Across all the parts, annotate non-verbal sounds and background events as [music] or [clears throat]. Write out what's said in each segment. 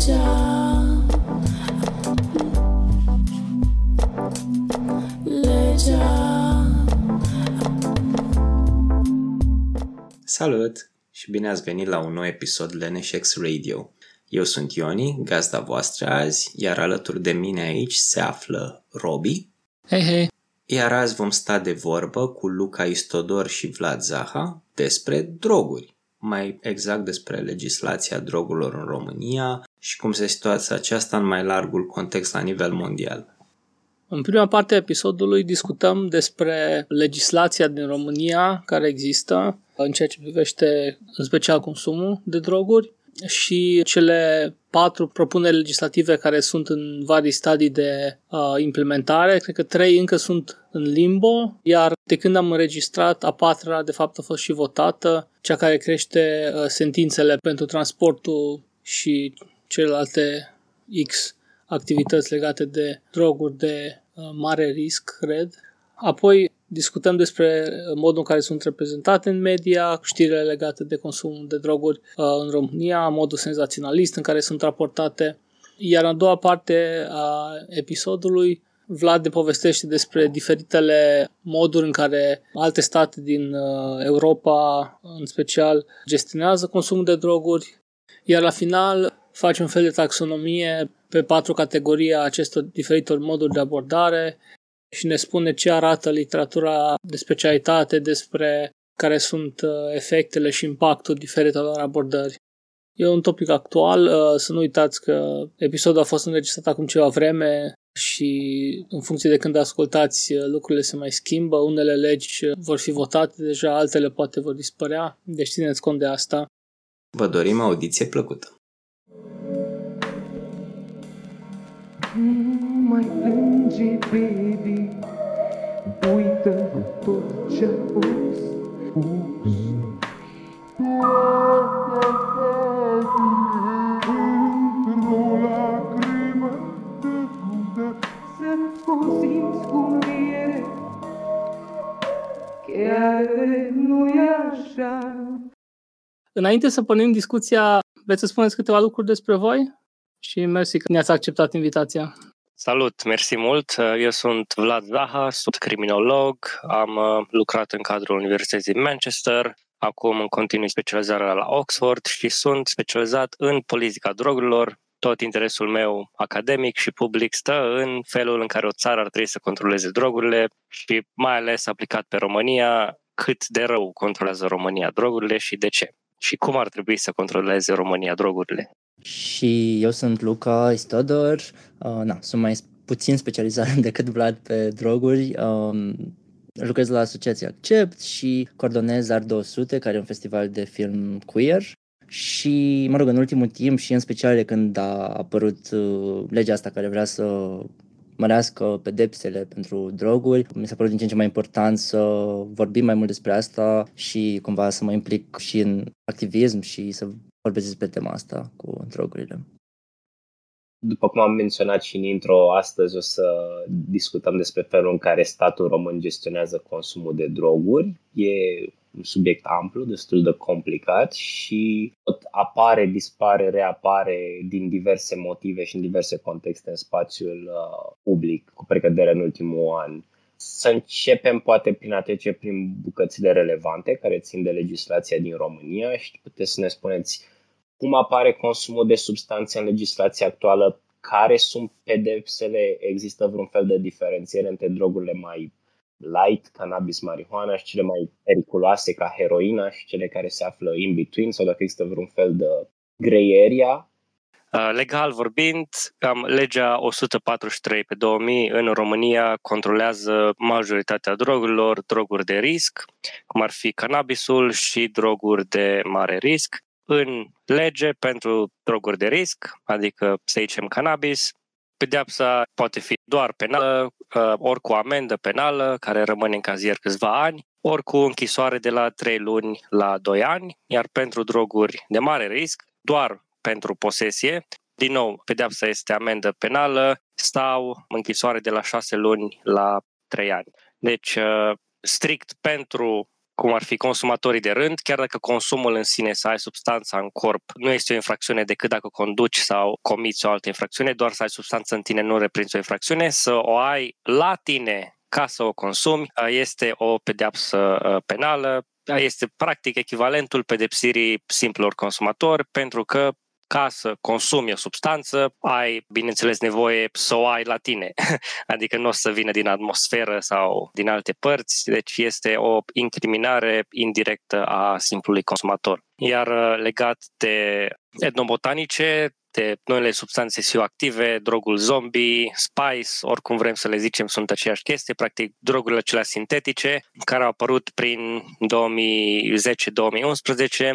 Legea Legea Salut și bine ați venit la un nou episod Leneșex Radio. Eu sunt Ioni, gazda voastră azi, iar alături de mine aici se află Robi. Hei, hei! Iar azi vom sta de vorbă cu Luca Istodor și Vlad Zaha despre droguri. Mai exact despre legislația drogurilor în România și cum se situația aceasta în mai largul context la nivel mondial. În prima parte a episodului discutăm despre legislația din România care există în ceea ce privește în special consumul de droguri și cele patru propuneri legislative care sunt în vari stadii de uh, implementare. Cred că trei încă sunt în limbo, iar de când am înregistrat, a patra de fapt a fost și votată, cea care crește uh, sentințele pentru transportul și celelalte X activități legate de droguri de uh, mare risc, cred. Apoi discutăm despre modul în care sunt reprezentate în media, știrile legate de consumul de droguri uh, în România, modul senzaționalist în care sunt raportate. Iar în a doua parte a episodului, Vlad ne povestește despre diferitele moduri în care alte state din uh, Europa, în special, gestionează consumul de droguri. Iar la final face un fel de taxonomie pe patru categorii a acestor diferitor moduri de abordare și ne spune ce arată literatura de specialitate despre care sunt uh, efectele și impactul diferitelor abordări. E un topic actual, uh, să nu uitați că episodul a fost înregistrat acum ceva vreme și în funcție de când ascultați uh, lucrurile se mai schimbă, unele legi vor fi votate deja, altele poate vor dispărea, deci țineți cont de asta. Vă dorim audiție plăcută! Nu mai plânge, baby Uită tot ce-a fost. Spus Într-o lacrimă tăcută Să o simți cu mire Chiar nu-i așa. Înainte să pornim discuția, veți să spuneți câteva lucruri despre voi? Și mersi că ne-ați acceptat invitația. Salut, mersi mult. Eu sunt Vlad Zaha, sunt criminolog, am uh, lucrat în cadrul Universității Manchester, acum în continui specializarea la Oxford și sunt specializat în politica drogurilor. Tot interesul meu academic și public stă în felul în care o țară ar trebui să controleze drogurile și mai ales aplicat pe România, cât de rău controlează România drogurile și de ce. Și cum ar trebui să controleze România drogurile. Și eu sunt Luca Istodor, uh, na, sunt mai puțin specializat [laughs] decât Vlad pe droguri. Um, lucrez la Asociația Accept și coordonez Art 200, care e un festival de film queer. Și, mă rog, în ultimul timp și în special de când a apărut uh, legea asta care vrea să mărească pedepsele pentru droguri. Mi s-a părut din ce în ce mai important să vorbim mai mult despre asta și cumva să mă implic și în activism și să vorbesc despre tema asta cu drogurile. După cum am menționat și în intro, astăzi o să discutăm despre felul în care statul român gestionează consumul de droguri. E un subiect amplu, destul de complicat și tot apare, dispare, reapare din diverse motive și în diverse contexte în spațiul uh, public, cu precădere în ultimul an. Să începem poate prin a trece prin bucățile relevante care țin de legislația din România și puteți să ne spuneți cum apare consumul de substanțe în legislația actuală, care sunt pedepsele, există vreun fel de diferențiere între drogurile mai light, cannabis, marihuana și cele mai periculoase ca heroina și cele care se află in between sau dacă există vreun fel de grey area. Uh, legal vorbind, cam legea 143 pe 2000 în România controlează majoritatea drogurilor, droguri de risc, cum ar fi cannabisul și droguri de mare risc. În lege pentru droguri de risc, adică să zicem cannabis, Pedeapsa poate fi doar penală, uh, ori cu amendă penală, care rămâne în cazier câțiva ani, ori cu închisoare de la 3 luni la 2 ani, iar pentru droguri de mare risc, doar pentru posesie, din nou, pedeapsa este amendă penală sau închisoare de la 6 luni la 3 ani. Deci, uh, strict pentru cum ar fi consumatorii de rând, chiar dacă consumul în sine să ai substanța în corp nu este o infracțiune decât dacă conduci sau comiți o altă infracțiune, doar să ai substanță în tine nu reprezintă o infracțiune, să o ai la tine ca să o consumi este o pedeapsă penală, este practic echivalentul pedepsirii simplor consumatori pentru că ca să consumi o substanță, ai, bineînțeles, nevoie să o ai la tine. [laughs] adică nu o să vină din atmosferă sau din alte părți, deci este o incriminare indirectă a simplului consumator. Iar uh, legat de etnobotanice, de noile substanțe psihoactive, drogul zombie, spice, oricum vrem să le zicem, sunt aceeași chestie, practic drogurile acelea sintetice care au apărut prin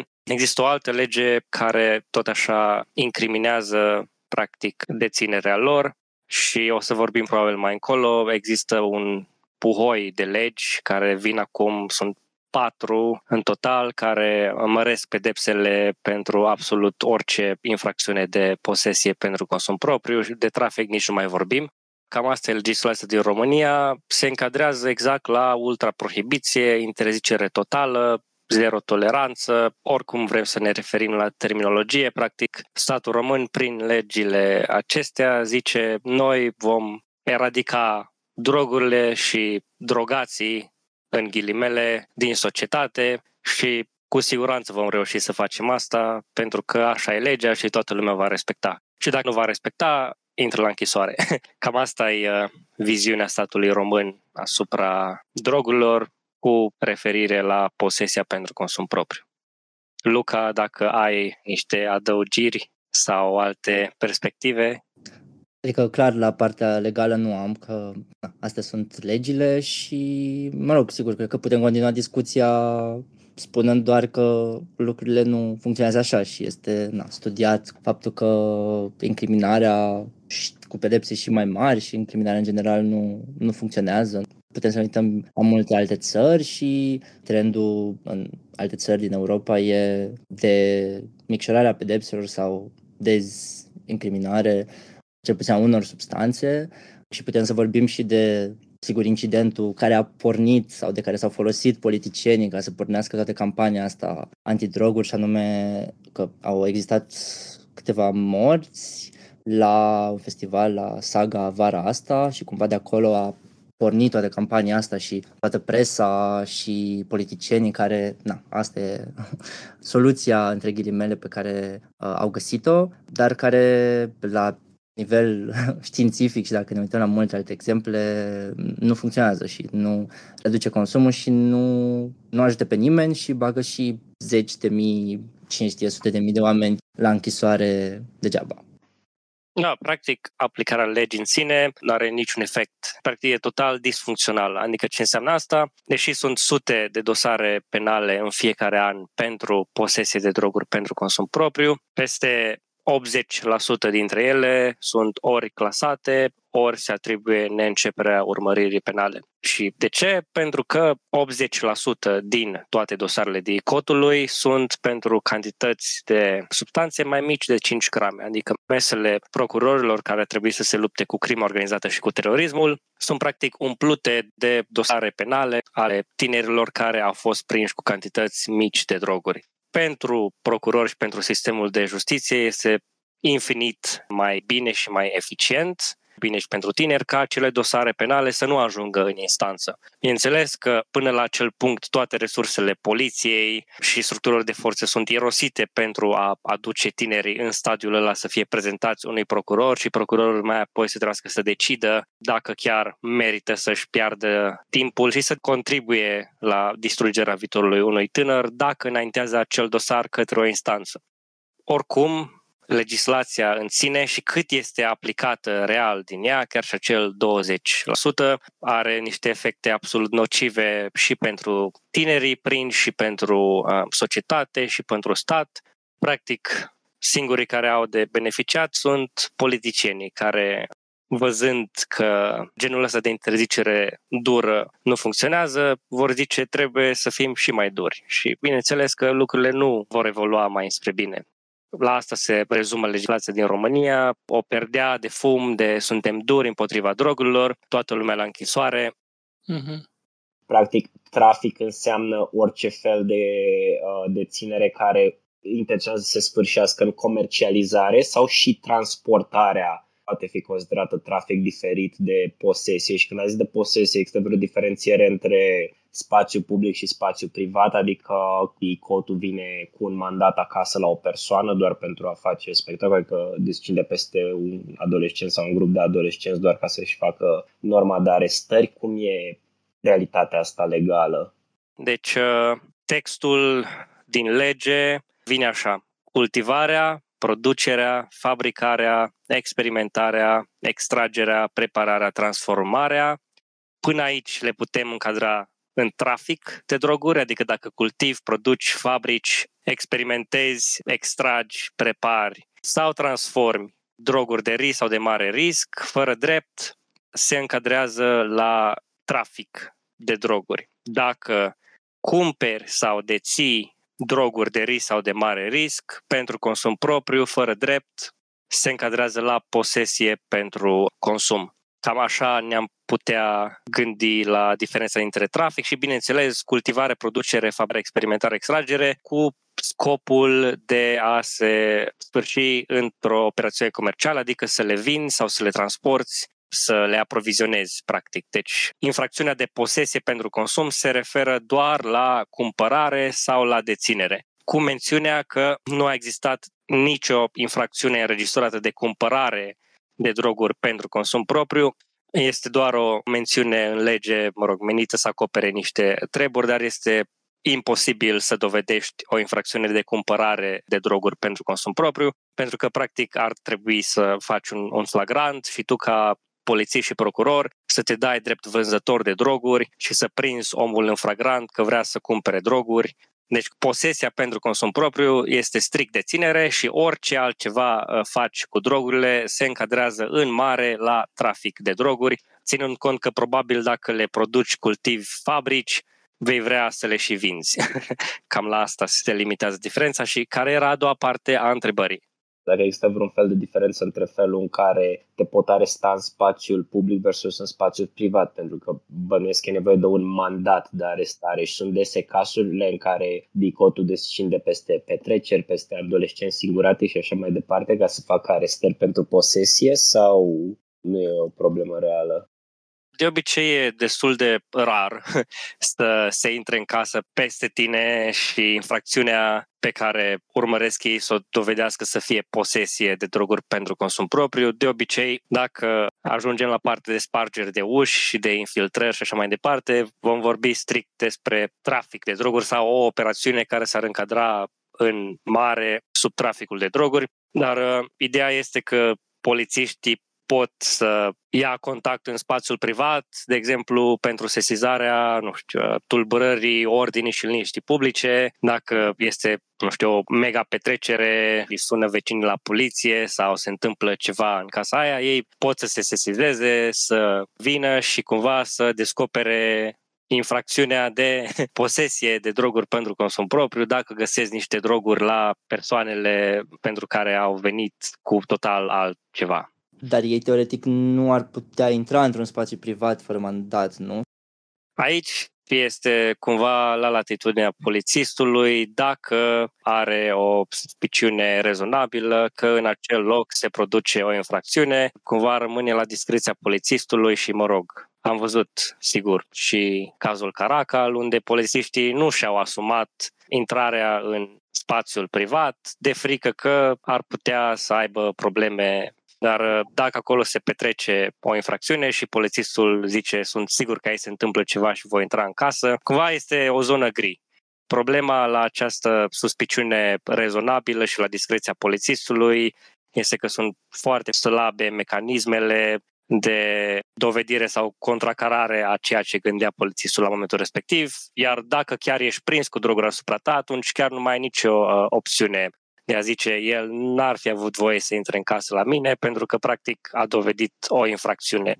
2010-2011. Există o altă lege care tot așa incriminează practic deținerea lor și o să vorbim probabil mai încolo. Există un puhoi de legi care vin acum, sunt patru în total care măresc pedepsele pentru absolut orice infracțiune de posesie pentru consum propriu, de trafic nici nu mai vorbim. Cam asta e legislația din România. Se încadrează exact la ultraprohibiție, interzicere totală, zero toleranță, oricum vrem să ne referim la terminologie, practic statul român prin legile acestea zice noi vom eradica drogurile și drogații în ghilimele, din societate și cu siguranță vom reuși să facem asta pentru că așa e legea și toată lumea va respecta. Și dacă nu va respecta, intră la închisoare. [laughs] Cam asta e uh, viziunea statului român asupra drogurilor cu referire la posesia pentru consum propriu. Luca, dacă ai niște adăugiri sau alte perspective, Adică, clar, la partea legală nu am, că na, astea sunt legile și, mă rog, sigur, cred că putem continua discuția spunând doar că lucrurile nu funcționează așa și este na, studiat faptul că incriminarea cu pedepse și mai mari și incriminarea în general nu, nu funcționează. Putem să ne uităm la multe alte țări și trendul în alte țări din Europa e de micșorarea pedepselor sau dezincriminare cel puțin a unor substanțe. Și putem să vorbim și de sigur, incidentul care a pornit sau de care s-au folosit politicienii ca să pornească toată campania asta antidroguri și anume că au existat câteva morți la un festival la Saga vara asta și cumva de acolo a pornit toată campania asta și toată presa și politicienii care, na, asta e [laughs] soluția între ghilimele pe care uh, au găsit-o, dar care la nivel [laughs] științific și dacă ne uităm la multe alte exemple, nu funcționează și nu reduce consumul și nu, nu ajută pe nimeni și bagă și zeci de mii, 500, sute de mii de oameni la închisoare degeaba. Da, practic, aplicarea legii în sine nu are niciun efect. Practic, e total disfuncțional. Adică ce înseamnă asta? Deși sunt sute de dosare penale în fiecare an pentru posesie de droguri pentru consum propriu, peste 80% dintre ele sunt ori clasate, ori se atribuie neînceperea urmăririi penale. Și de ce? Pentru că 80% din toate dosarele de cotului sunt pentru cantități de substanțe mai mici de 5 grame, adică mesele procurorilor care trebuie să se lupte cu crima organizată și cu terorismul sunt practic umplute de dosare penale ale tinerilor care au fost prinși cu cantități mici de droguri pentru procurori și pentru sistemul de justiție este infinit mai bine și mai eficient bine și pentru tineri ca acele dosare penale să nu ajungă în instanță. Bineînțeles că până la acel punct toate resursele poliției și structurilor de forțe sunt irosite pentru a aduce tinerii în stadiul ăla să fie prezentați unui procuror și procurorul mai apoi să trebuiască să decidă dacă chiar merită să-și piardă timpul și să contribuie la distrugerea viitorului unui tânăr dacă înaintează acel dosar către o instanță. Oricum, legislația în sine și cât este aplicată real din ea, chiar și acel 20%, are niște efecte absolut nocive și pentru tinerii prinși și pentru uh, societate și pentru stat. Practic, singurii care au de beneficiat sunt politicienii care văzând că genul ăsta de interzicere dură nu funcționează, vor zice trebuie să fim și mai duri. Și bineînțeles că lucrurile nu vor evolua mai spre bine. La asta se rezumă legislația din România, o perdea de fum, de suntem duri împotriva drogurilor, toată lumea la închisoare. Mm-hmm. Practic, trafic înseamnă orice fel de uh, deținere care intenționează să se sfârșească în comercializare sau și transportarea poate fi considerată trafic diferit de posesie și când ai zis de posesie există vreo diferențiere între spațiu public și spațiu privat, adică cotul vine cu un mandat acasă la o persoană doar pentru a face spectacol, că descinde peste un adolescent sau un grup de adolescenți doar ca să-și facă norma de arestări. Cum e realitatea asta legală? Deci, uh, textul din lege vine așa. Cultivarea, producerea, fabricarea, experimentarea, extragerea, prepararea, transformarea. Până aici le putem încadra în trafic de droguri, adică dacă cultivi, produci, fabrici, experimentezi, extragi, prepari sau transformi droguri de risc sau de mare risc, fără drept, se încadrează la trafic de droguri. Dacă cumperi sau deții droguri de risc sau de mare risc pentru consum propriu, fără drept, se încadrează la posesie pentru consum. Cam așa ne-am putea gândi la diferența dintre trafic și, bineînțeles, cultivare, producere, fabrică, experimentare, extragere cu scopul de a se sfârși într-o operațiune comercială, adică să le vinzi sau să le transporti să le aprovizionezi, practic. Deci, infracțiunea de posesie pentru consum se referă doar la cumpărare sau la deținere, cu mențiunea că nu a existat nicio infracțiune înregistrată de cumpărare de droguri pentru consum propriu. Este doar o mențiune în lege, mă rog, menită să acopere niște treburi, dar este imposibil să dovedești o infracțiune de cumpărare de droguri pentru consum propriu, pentru că practic ar trebui să faci un, un flagrant și tu ca polițist și procuror să te dai drept vânzător de droguri și să prinzi omul în flagrant că vrea să cumpere droguri. Deci posesia pentru consum propriu este strict de ținere și orice altceva uh, faci cu drogurile se încadrează în mare la trafic de droguri, ținând cont că probabil dacă le produci, cultivi, fabrici, vei vrea să le și vinzi. [laughs] Cam la asta se limitează diferența și care era a doua parte a întrebării dacă există vreun fel de diferență între felul în care te pot aresta în spațiul public versus în spațiul privat, pentru că bănuiesc că e nevoie de un mandat de arestare și sunt dese cazurile în care dicotul descinde peste petreceri, peste adolescenți singurate și așa mai departe ca să facă arestări pentru posesie sau nu e o problemă reală? De obicei e destul de rar [laughs] să se intre în casă peste tine și infracțiunea pe care urmăresc ei să o dovedească să fie posesie de droguri pentru consum propriu. De obicei, dacă ajungem la parte de spargeri de uși și de infiltrări și așa mai departe, vom vorbi strict despre trafic de droguri sau o operațiune care s-ar încadra în mare sub traficul de droguri. Dar uh, ideea este că polițiștii pot să ia contact în spațiul privat, de exemplu, pentru sesizarea, nu știu, tulburării ordinii și liniștii publice, dacă este, nu știu, o mega petrecere, îi sună vecinii la poliție sau se întâmplă ceva în casa aia, ei pot să se sesizeze, să vină și cumva să descopere infracțiunea de [laughs] posesie de droguri pentru consum propriu, dacă găsesc niște droguri la persoanele pentru care au venit cu total altceva. Dar ei teoretic nu ar putea intra într-un spațiu privat fără mandat, nu? Aici este cumva la latitudinea polițistului dacă are o suspiciune rezonabilă că în acel loc se produce o infracțiune, cumva rămâne la discreția polițistului și, mă rog, am văzut, sigur, și cazul Caracal, unde polițiștii nu și-au asumat intrarea în spațiul privat de frică că ar putea să aibă probleme dar uh, dacă acolo se petrece o infracțiune și polițistul zice sunt sigur că aici se întâmplă ceva și voi intra în casă, cumva este o zonă gri. Problema la această suspiciune rezonabilă și la discreția polițistului este că sunt foarte slabe mecanismele de dovedire sau contracarare a ceea ce gândea polițistul la momentul respectiv, iar dacă chiar ești prins cu droguri asupra ta, atunci chiar nu mai ai nicio uh, opțiune de a zice el n-ar fi avut voie să intre în casă la mine pentru că practic a dovedit o infracțiune.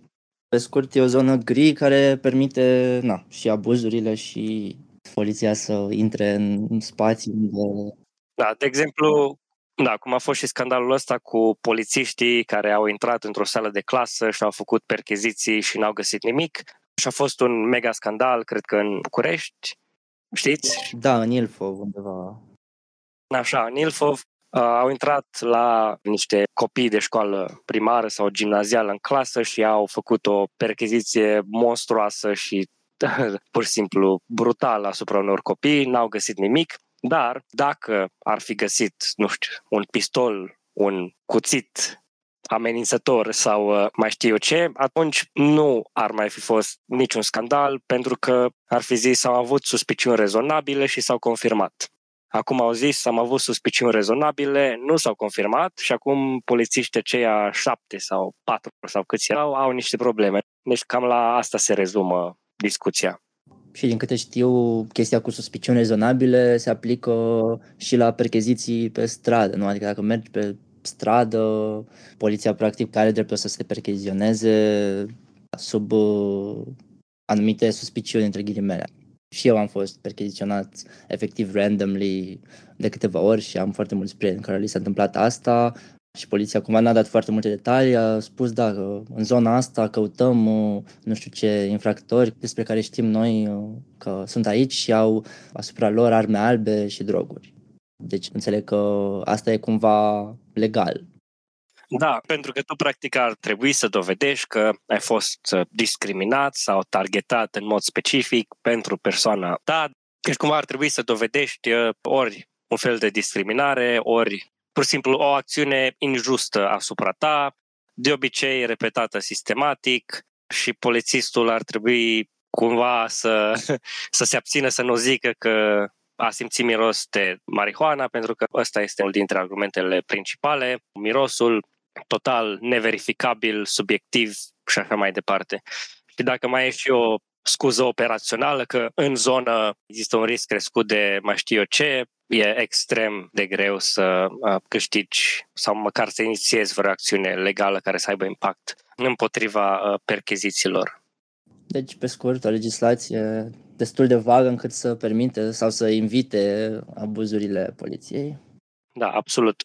Pe scurt, e o zonă gri care permite na, și abuzurile și poliția să intre în spații unde... Da, de exemplu, da, cum a fost și scandalul ăsta cu polițiștii care au intrat într-o sală de clasă și au făcut percheziții și n-au găsit nimic. Și a fost un mega scandal, cred că în București, știți? Da, în Ilfov undeva. Așa, în Ilfov uh, au intrat la niște copii de școală primară sau gimnazială în clasă și au făcut o percheziție monstruoasă și [laughs] pur și simplu brutală asupra unor copii, n-au găsit nimic, dar dacă ar fi găsit, nu știu, un pistol, un cuțit amenințător sau uh, mai știu eu ce, atunci nu ar mai fi fost niciun scandal pentru că ar fi zis au avut suspiciuni rezonabile și s-au confirmat. Acum au zis, am avut suspiciuni rezonabile, nu s-au confirmat și acum polițiștii aceia șapte sau patru sau câți erau au niște probleme. Deci cam la asta se rezumă discuția. Și din câte știu, chestia cu suspiciuni rezonabile se aplică și la percheziții pe stradă, nu? Adică dacă mergi pe stradă, poliția practic are dreptul să se perchezioneze sub uh, anumite suspiciuni între ghilimele. Și eu am fost percheziționat efectiv randomly de câteva ori și am foarte mulți prieteni care li s-a întâmplat asta și poliția cumva n-a dat foarte multe detalii, a spus da, că în zona asta căutăm uh, nu știu ce infractori despre care știm noi uh, că sunt aici și au asupra lor arme albe și droguri. Deci înțeleg că asta e cumva legal. Da, pentru că tu practic ar trebui să dovedești că ai fost uh, discriminat sau targetat în mod specific pentru persoana ta. Deci cumva ar trebui să dovedești ori un fel de discriminare, ori pur și simplu o acțiune injustă asupra ta, de obicei repetată sistematic și polițistul ar trebui cumva să, [laughs] să se abțină să nu zică că a simțit miros de marihuana, pentru că ăsta este unul dintre argumentele principale. Mirosul total neverificabil, subiectiv și așa mai departe. Și dacă mai e și o scuză operațională că în zonă există un risc crescut de mai știu eu ce, e extrem de greu să câștigi sau măcar să inițiezi vreo acțiune legală care să aibă impact împotriva perchezițiilor. Deci, pe scurt, o legislație destul de vagă încât să permite sau să invite abuzurile poliției. Da, absolut.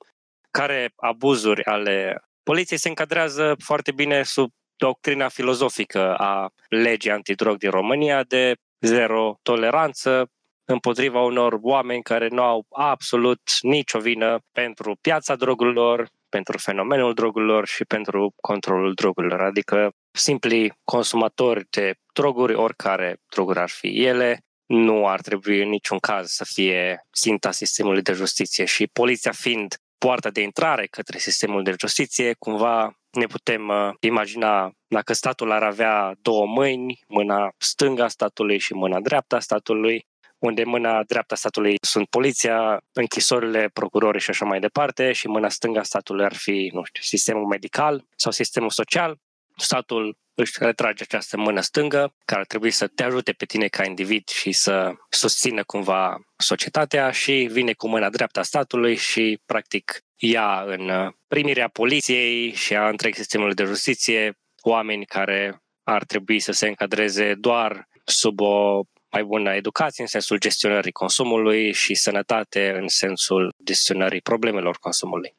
Care abuzuri ale poliției se încadrează foarte bine sub doctrina filozofică a legii antidrog din România de zero toleranță împotriva unor oameni care nu au absolut nicio vină pentru piața drogurilor, pentru fenomenul drogurilor și pentru controlul drogurilor, adică simpli consumatori de droguri, oricare droguri ar fi ele, nu ar trebui în niciun caz să fie ținta sistemului de justiție. Și poliția fiind poarta de intrare către sistemul de justiție, cumva ne putem uh, imagina dacă statul ar avea două mâini, mâna stânga statului și mâna dreapta statului, unde mâna dreapta statului sunt poliția, închisorile, procurorii și așa mai departe, și mâna stânga statului ar fi, nu știu, sistemul medical sau sistemul social. Statul își retrage această mână stângă, care ar trebui să te ajute pe tine ca individ și să susțină cumva societatea și vine cu mâna dreaptă a statului și practic ia în primirea poliției și a întreg sistemului de justiție oameni care ar trebui să se încadreze doar sub o mai bună educație în sensul gestionării consumului și sănătate în sensul gestionării problemelor consumului.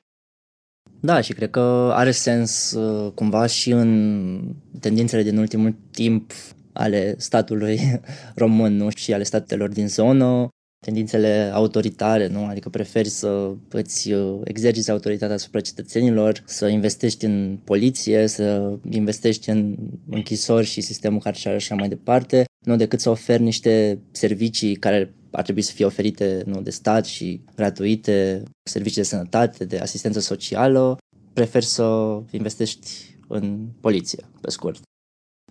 Da, și cred că are sens uh, cumva și în tendințele din ultimul timp ale statului [laughs] român nu? și ale statelor din zonă, tendințele autoritare, nu? Adică preferi să îți uh, exerciți autoritatea asupra cetățenilor, să investești în poliție, să investești în închisori și sistemul carcerar și așa mai departe, nu decât să oferi niște servicii care ar trebui să fie oferite nu, de stat și gratuite, servicii de sănătate, de asistență socială, prefer să investești în poliție, pe scurt.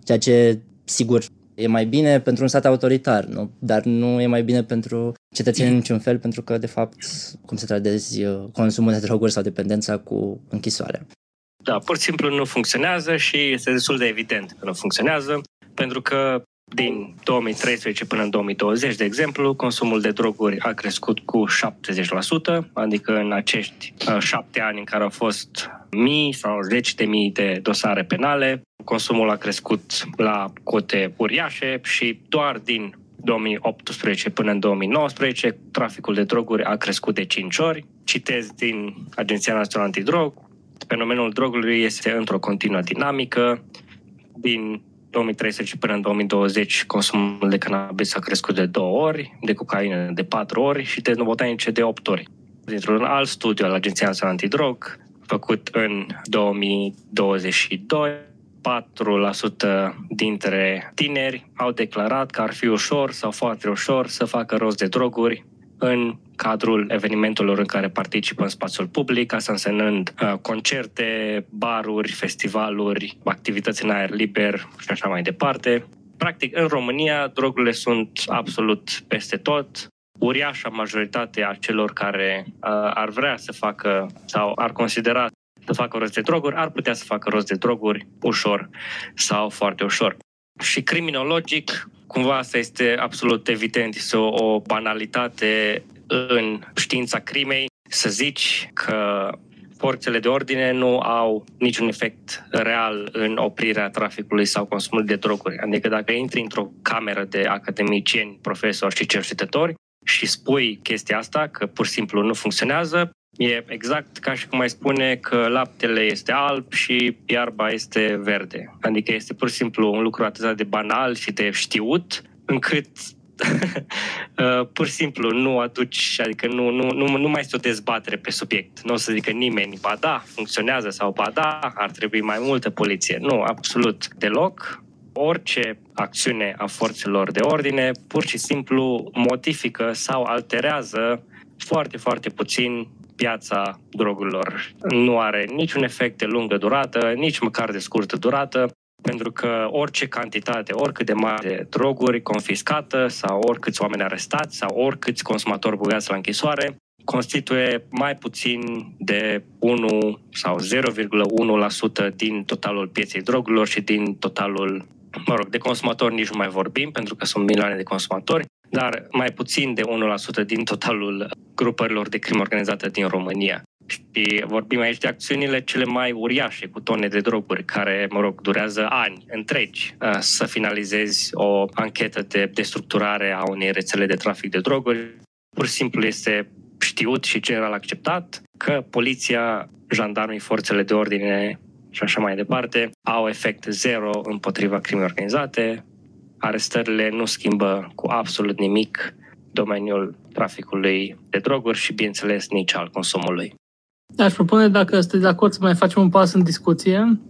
Ceea ce, sigur, e mai bine pentru un stat autoritar, nu? dar nu e mai bine pentru cetățenii în niciun fel, pentru că, de fapt, cum să tradezi uh, consumul de droguri sau dependența cu închisoarea. Da, pur și simplu nu funcționează și este destul de evident că nu funcționează, pentru că din 2013 până în 2020, de exemplu, consumul de droguri a crescut cu 70%, adică în acești uh, șapte ani în care au fost mii sau zeci de mii de dosare penale, consumul a crescut la cote uriașe și doar din 2018 până în 2019, traficul de droguri a crescut de 5 ori. Citez din Agenția Națională Antidrog, fenomenul drogului este într-o continuă dinamică. Din 2013 până în 2020 consumul de cannabis a crescut de două ori, de cocaină de patru ori și de botanice de opt ori. Dintr-un alt studiu al Agenției Naționale Antidrog, făcut în 2022, 4% dintre tineri au declarat că ar fi ușor sau foarte ușor să facă rost de droguri în cadrul evenimentelor în care participă în spațiul public, asta însemnând uh, concerte, baruri, festivaluri, activități în aer liber și așa mai departe. Practic, în România, drogurile sunt absolut peste tot. Uriașa majoritate a celor care uh, ar vrea să facă sau ar considera să facă rost de droguri, ar putea să facă rost de droguri ușor sau foarte ușor. Și criminologic, cumva asta este absolut evident, este o, o banalitate în știința crimei să zici că forțele de ordine nu au niciun efect real în oprirea traficului sau consumului de droguri. Adică dacă intri într-o cameră de academicieni, profesori și cercetători și spui chestia asta, că pur și simplu nu funcționează, E exact ca și cum mai spune că laptele este alb și iarba este verde. Adică este pur și simplu un lucru atât de banal și de știut, încât uh, [laughs] pur și simplu nu aduci, adică nu, nu, nu, nu mai este o dezbatere pe subiect. Nu o să zică nimeni, ba da, funcționează sau ba da, ar trebui mai multă poliție. Nu, absolut deloc. Orice acțiune a forțelor de ordine pur și simplu modifică sau alterează foarte, foarte puțin piața drogurilor. Nu are niciun efect de lungă durată, nici măcar de scurtă durată, pentru că orice cantitate, oricât de mare de droguri confiscată sau oricâți oameni arestați sau oricâți consumatori băgați la închisoare, constituie mai puțin de 1 sau 0,1% din totalul pieței drogurilor și din totalul, mă rog, de consumatori nici nu mai vorbim, pentru că sunt milioane de consumatori, dar mai puțin de 1% din totalul grupărilor de crimă organizată din România. Și vorbim aici de acțiunile cele mai uriașe cu tone de droguri, care, mă rog, durează ani întregi uh, să finalizezi o anchetă de destructurare a unei rețele de trafic de droguri. Pur și simplu este știut și general acceptat că poliția, jandarmii, forțele de ordine și așa mai departe au efect zero împotriva crimei organizate, arestările nu schimbă cu absolut nimic domeniul traficului de droguri și, bineînțeles, nici al consumului. Aș propune, dacă sunteți de acord, să mai facem un pas în discuție.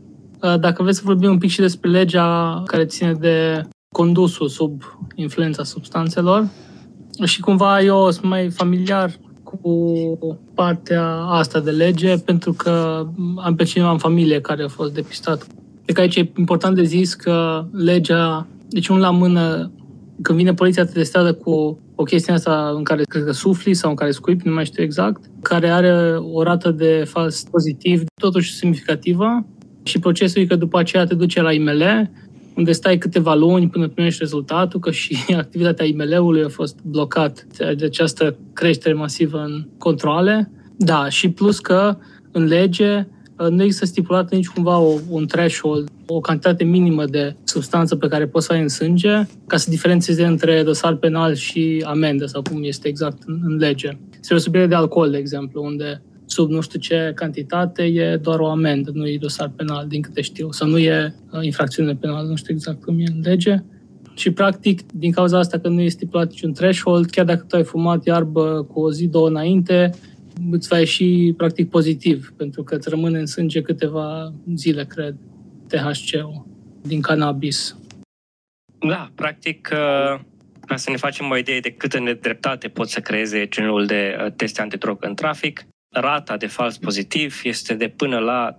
Uh, dacă vreți să vorbim un pic și despre legea care ține de condusul sub influența substanțelor. Și cumva eu sunt mai familiar cu partea asta de lege, pentru că am pe cineva în familie care a fost depistat. Cred că aici e important de zis că legea deci un la mână, când vine poliția, te testează cu o chestie asta în care cred că sufli sau în care scuipi, nu mai știu exact, care are o rată de fals pozitiv totuși semnificativă și procesul e că după aceea te duce la IML, unde stai câteva luni până primești rezultatul, că și [laughs] activitatea IML-ului a fost blocat de această creștere masivă în controle. Da, și plus că în lege nu există stipulat nici cumva o, un threshold, o cantitate minimă de substanță pe care poți să ai în sânge, ca să diferențieze între dosar penal și amendă, sau cum este exact în, în lege. Spre subiect de alcool, de exemplu, unde sub nu știu ce cantitate e doar o amendă, nu e dosar penal, din câte știu, sau nu e uh, infracțiune penală, nu știu exact cum e în lege. Și, practic, din cauza asta că nu e stipulat niciun threshold, chiar dacă tu ai fumat iarbă cu o zi, două înainte, îți va ieși practic pozitiv, pentru că îți rămâne în sânge câteva zile, cred, THC-ul din cannabis. Da, practic, uh, ca să ne facem o idee de câtă nedreptate pot să creeze genul de uh, teste antidrog în trafic, rata de fals pozitiv este de până la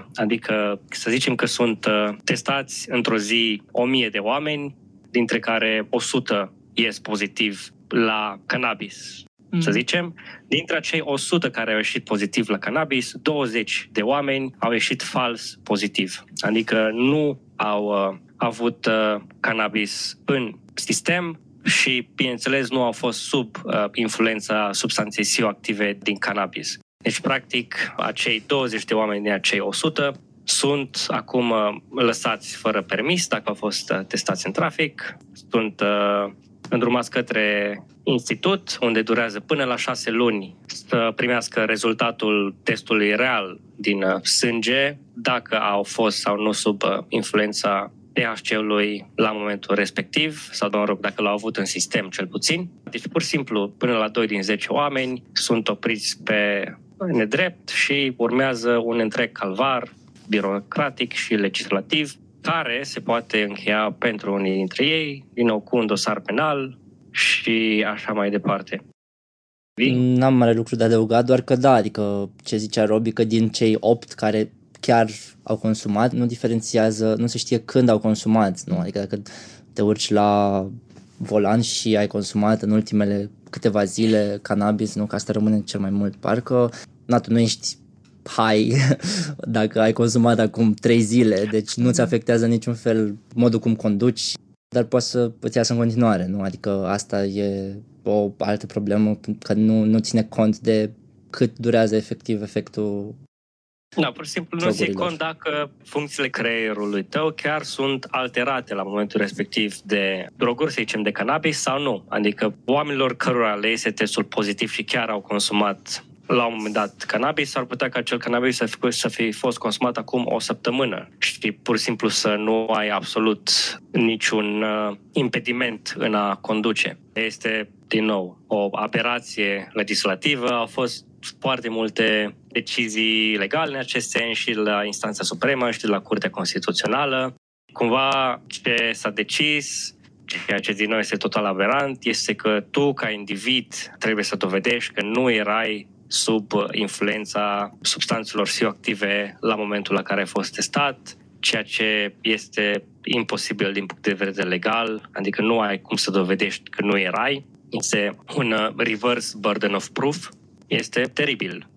20%. Adică să zicem că sunt uh, testați într-o zi 1000 de oameni, dintre care 100 ies pozitiv la cannabis mm. să zicem, dintre acei 100 care au ieșit pozitiv la cannabis, 20 de oameni au ieșit fals pozitiv. Adică nu au uh, avut uh, cannabis în sistem și, bineînțeles, nu au fost sub uh, influența substanței psihoactive din cannabis. Deci, practic, acei 20 de oameni din acei 100 sunt acum uh, lăsați fără permis dacă au fost uh, testați în trafic, sunt uh, îndrumați către institut, unde durează până la șase luni să primească rezultatul testului real din uh, sânge, dacă au fost sau nu sub uh, influența THC-ului la momentul respectiv, sau, mă rog, dacă l-au avut în sistem cel puțin. Deci, pur și simplu, până la 2 din 10 oameni sunt opriți pe nedrept și urmează un întreg calvar birocratic și legislativ care se poate încheia pentru unii dintre ei, din nou cu un dosar penal și așa mai departe. N-am mare lucru de adăugat, doar că da, adică ce zicea Robi, că din cei opt care chiar au consumat, nu diferențiază, nu se știe când au consumat, nu? Adică dacă te urci la volan și ai consumat în ultimele câteva zile cannabis, nu? Că asta rămâne cel mai mult. Parcă, na, tu nu ești hai [laughs] dacă ai consumat acum trei zile, deci nu ți afectează niciun fel modul cum conduci, dar poți să îți iasă în continuare, nu? Adică asta e o altă problemă, că nu, nu ține cont de cât durează efectiv efectul da, pur și simplu nu ți cont dacă funcțiile creierului tău chiar sunt alterate la momentul respectiv de droguri, să zicem, de cannabis sau nu. Adică oamenilor cărora le iese testul pozitiv și chiar au consumat la un moment dat cannabis, ar putea ca acel cannabis să fi, să fi fost consumat acum o săptămână și pur și simplu să nu ai absolut niciun uh, impediment în a conduce. Este, din nou, o aberație legislativă. Au fost foarte multe decizii legale în acest sens și la instanța supremă și la Curtea Constituțională. Cumva ce s-a decis ceea ce din noi este total aberant, este că tu, ca individ, trebuie să dovedești că nu erai sub influența substanțelor psihoactive la momentul la care ai fost testat, ceea ce este imposibil din punct de vedere legal, adică nu ai cum să dovedești că nu erai. Este un uh, reverse burden of proof. Este teribil.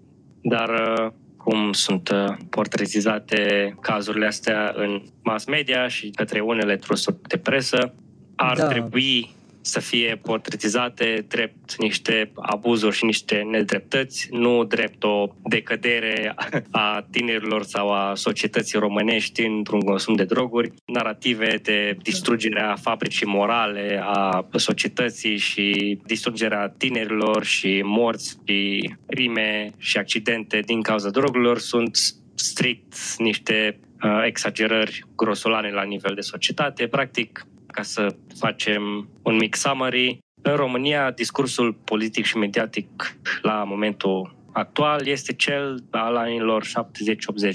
Dar uh, cum sunt uh, portretizate cazurile astea în mass media și către unele trusuri de presă, ar da. trebui să fie portretizate drept niște abuzuri și niște nedreptăți, nu drept o decădere a tinerilor sau a societății românești într-un consum de droguri, narrative de distrugerea fabricii morale a societății și distrugerea tinerilor și morți și rime și accidente din cauza drogurilor sunt strict niște uh, exagerări grosolane la nivel de societate. Practic, ca să facem un mic summary, în România discursul politic și mediatic la momentul actual este cel al anilor 70-80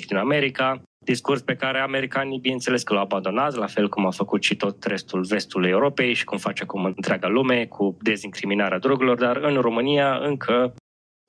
din America, discurs pe care americanii, bineînțeles că l-au abandonat, la fel cum a făcut și tot restul vestului Europei și cum face acum întreaga lume cu dezincriminarea drogurilor, dar în România încă...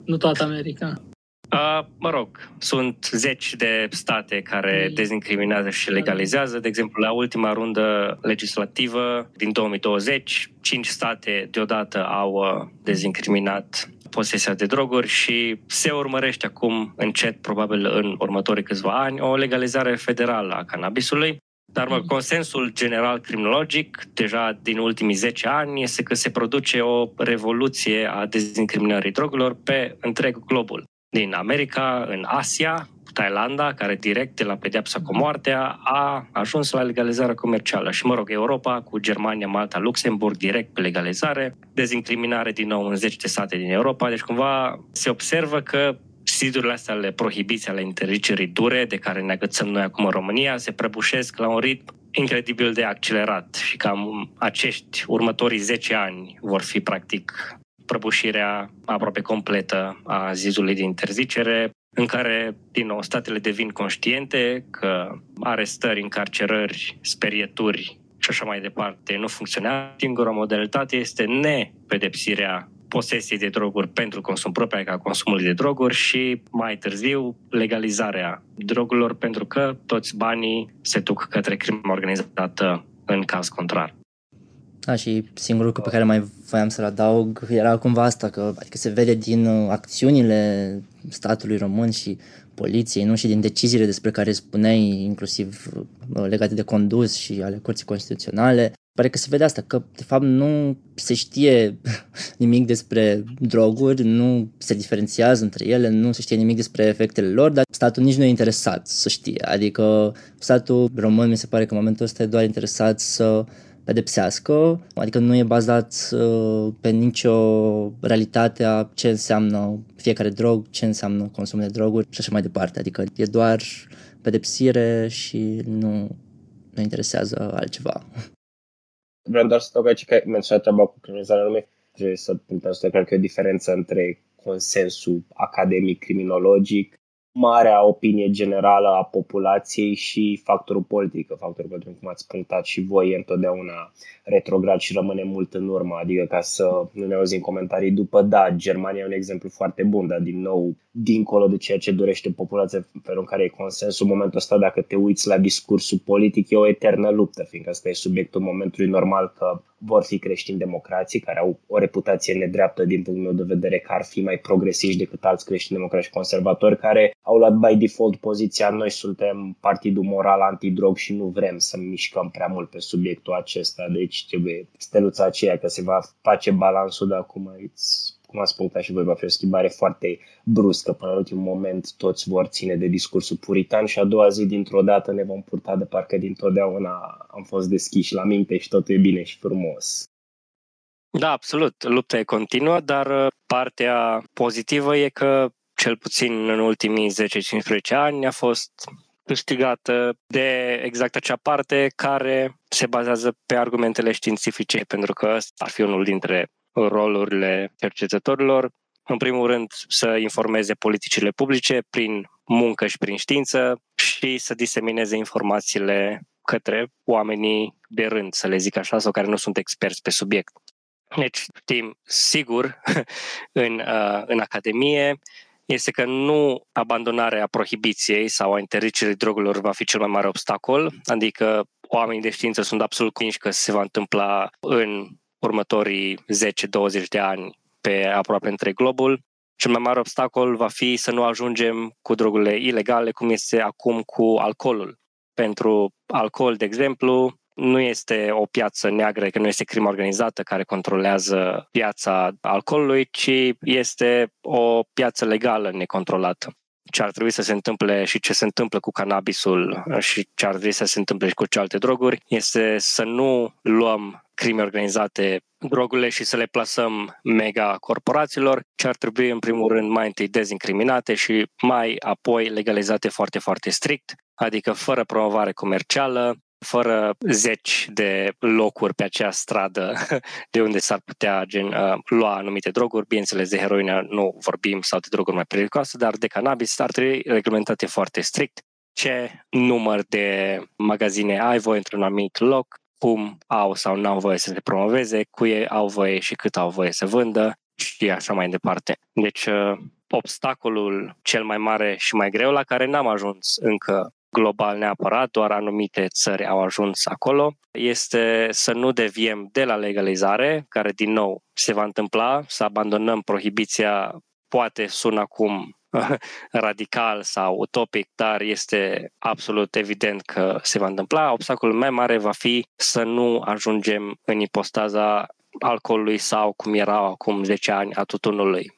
Nu toată America. Uh, mă rog, sunt zeci de state care mm. dezincriminează și legalizează. De exemplu, la ultima rundă legislativă din 2020, cinci state deodată au uh, dezincriminat posesia de droguri și se urmărește acum încet, probabil în următorii câțiva ani, o legalizare federală a cannabisului. Dar mă, consensul general criminologic, deja din ultimii 10 ani, este că se produce o revoluție a dezincriminării drogurilor pe întreg globul din America, în Asia, Thailanda, care direct de la pedeapsa cu moartea a ajuns la legalizarea comercială. Și, mă rog, Europa cu Germania, Malta, Luxemburg, direct pe legalizare, dezincriminare din nou în 10 de state din Europa. Deci, cumva, se observă că sidurile astea ale prohibiții, ale interzicerii dure, de care ne agățăm noi acum în România, se prăbușesc la un ritm incredibil de accelerat și cam acești următorii 10 ani vor fi practic prăbușirea aproape completă a zizului de interzicere, în care, din nou, statele devin conștiente că arestări, încarcerări, sperieturi și așa mai departe nu funcționează. Singura modalitate este nepedepsirea posesiei de droguri pentru consum propriu, ca consumul de droguri și mai târziu legalizarea drogurilor pentru că toți banii se duc către crimă organizată în caz contrar. Da, și singurul lucru pe care mai voiam să-l adaug era cumva asta, că adică se vede din uh, acțiunile statului român și poliției, nu și din deciziile despre care spuneai, inclusiv uh, legate de condus și ale Curții Constituționale, pare că se vede asta, că de fapt nu se știe [laughs] nimic despre droguri, nu se diferențiază între ele, nu se știe nimic despre efectele lor, dar statul nici nu e interesat să știe. Adică statul român mi se pare că în momentul ăsta e doar interesat să pedepsească, adică nu e bazat uh, pe nicio realitate a ce înseamnă fiecare drog, ce înseamnă consumul de droguri și așa mai departe. Adică e doar pedepsire și nu, nu interesează altceva. Vreau doar să adaug aici că ai menționat treaba cu criminalizarea lumii. Trebuie să putem să cred că e o diferență între consensul academic criminologic marea opinie generală a populației și factorul politic. Factorul politic, cum ați punctat și voi, e întotdeauna retrograd și rămâne mult în urmă. Adică ca să nu ne auzim comentarii după, da, Germania e un exemplu foarte bun, dar din nou, dincolo de ceea ce dorește populația, felul în care e consensul, în momentul ăsta, dacă te uiți la discursul politic, e o eternă luptă, fiindcă asta e subiectul momentului normal că vor fi creștini democrații care au o reputație nedreaptă din punctul meu de vedere că ar fi mai progresiști decât alți creștini democrați conservatori care au luat by default poziția noi suntem partidul moral antidrog și nu vrem să mișcăm prea mult pe subiectul acesta, deci trebuie steluța aceea că se va face balansul de acum cum ați punctat și voi, va fi o schimbare foarte bruscă. Până în ultimul moment toți vor ține de discursul puritan și a doua zi dintr-o dată ne vom purta de parcă dintotdeauna am fost deschiși la minte și totul e bine și frumos. Da, absolut. Lupta e continuă, dar uh, partea pozitivă e că cel puțin în ultimii 10-15 ani a fost câștigată de exact acea parte care se bazează pe argumentele științifice, pentru că ăsta ar fi unul dintre rolurile cercetătorilor. În primul rând, să informeze politicile publice prin muncă și prin știință și să disemineze informațiile către oamenii de rând, să le zic așa, sau care nu sunt experți pe subiect. Deci știm sigur [laughs] în, uh, în Academie este că nu abandonarea prohibiției sau a interzicerii drogurilor va fi cel mai mare obstacol, adică oamenii de știință sunt absolut convinși că se va întâmpla în următorii 10-20 de ani pe aproape întreg globul. Cel mai mare obstacol va fi să nu ajungem cu drogurile ilegale cum este acum cu alcoolul. Pentru alcool, de exemplu, nu este o piață neagră, că nu este crimă organizată care controlează piața alcoolului, ci este o piață legală necontrolată. Ce ar trebui să se întâmple și ce se întâmplă cu cannabisul și ce ar trebui să se întâmple și cu celelalte droguri este să nu luăm crime organizate drogurile și să le plasăm mega corporațiilor, ce ar trebui în primul rând mai întâi dezincriminate și mai apoi legalizate foarte, foarte strict, adică fără promovare comercială, fără zeci de locuri pe acea stradă [laughs] de unde s-ar putea gen, uh, lua anumite droguri, bineînțeles de heroină nu vorbim sau de droguri mai periculoase, dar de cannabis ar trebui reglementate foarte strict ce număr de magazine ai voie într-un anumit loc, cum au sau nu au voie să se promoveze, cu ei au voie și cât au voie să vândă și așa mai departe. Deci uh, obstacolul cel mai mare și mai greu la care n-am ajuns încă global neapărat, doar anumite țări au ajuns acolo, este să nu deviem de la legalizare, care din nou se va întâmpla, să abandonăm prohibiția, poate sună acum [laughs] radical sau utopic, dar este absolut evident că se va întâmpla. Obstacolul mai mare va fi să nu ajungem în ipostaza alcoolului sau cum era acum 10 ani a tutunului.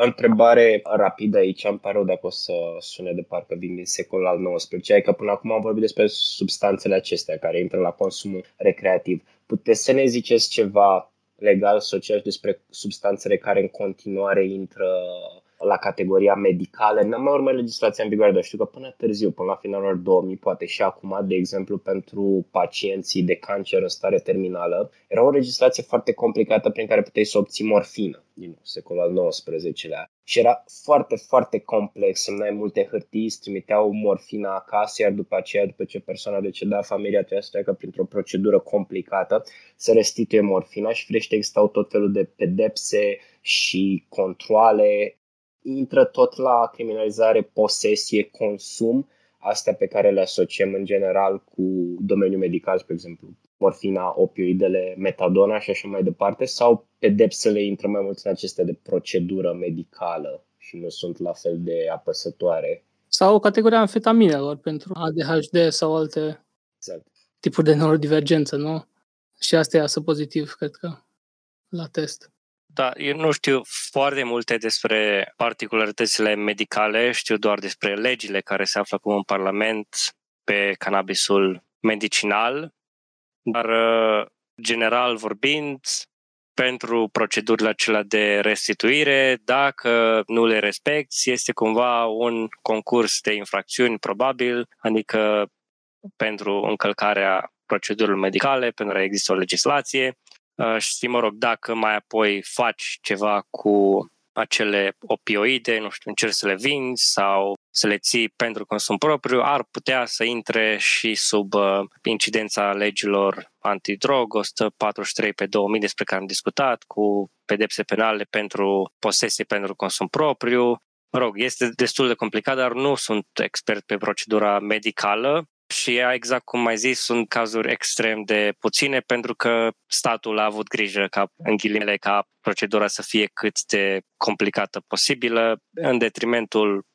O întrebare rapidă aici, îmi pare rău dacă o să sune de parcă vin din secolul al XIX, e că până acum am vorbit despre substanțele acestea care intră la consumul recreativ. Puteți să ne ziceți ceva legal, social despre substanțele care în continuare intră la categoria medicală. N-am mai urmărit legislația în vigoare, dar știu că până târziu, până la finalul 2000, poate și acum, de exemplu, pentru pacienții de cancer în stare terminală, era o legislație foarte complicată prin care puteai să obții morfină din secolul al XIX-lea. Și era foarte, foarte complex, semnai multe hârtii, îți trimiteau morfina acasă, iar după aceea, după ce persoana deceda, familia trebuia să treacă printr-o procedură complicată să restituie morfina și firește existau tot felul de pedepse și controle intră tot la criminalizare, posesie, consum, astea pe care le asociem în general cu domeniul medical, spre exemplu, morfina, opioidele, metadona și așa mai departe, sau pedepsele intră mai mult în acestea de procedură medicală și nu sunt la fel de apăsătoare. Sau categoria amfetaminelor pentru ADHD sau alte exact. tipuri de neurodivergență, nu? Și asta e asă pozitiv, cred că, la test. Da, eu nu știu foarte multe despre particularitățile medicale, știu doar despre legile care se află acum în Parlament pe cannabisul medicinal, dar uh, general vorbind, pentru procedurile acelea de restituire, dacă nu le respecti, este cumva un concurs de infracțiuni, probabil, adică pentru încălcarea procedurilor medicale, pentru că există o legislație. uh, și, mă rog, dacă mai apoi faci ceva cu acele opioide, nu știu, încerci să le vinzi sau să le ții pentru consum propriu, ar putea să intre și sub uh, incidența legilor antidrog 143 pe 2000 despre care am discutat, cu pedepse penale pentru posesie pentru consum propriu. Mă rog, este destul de complicat, dar nu sunt expert pe procedura medicală și exact cum mai zis, sunt cazuri extrem de puține pentru că statul a avut grijă ca, în ghilimele, ca procedura să fie cât de complicată posibilă, în detrimentul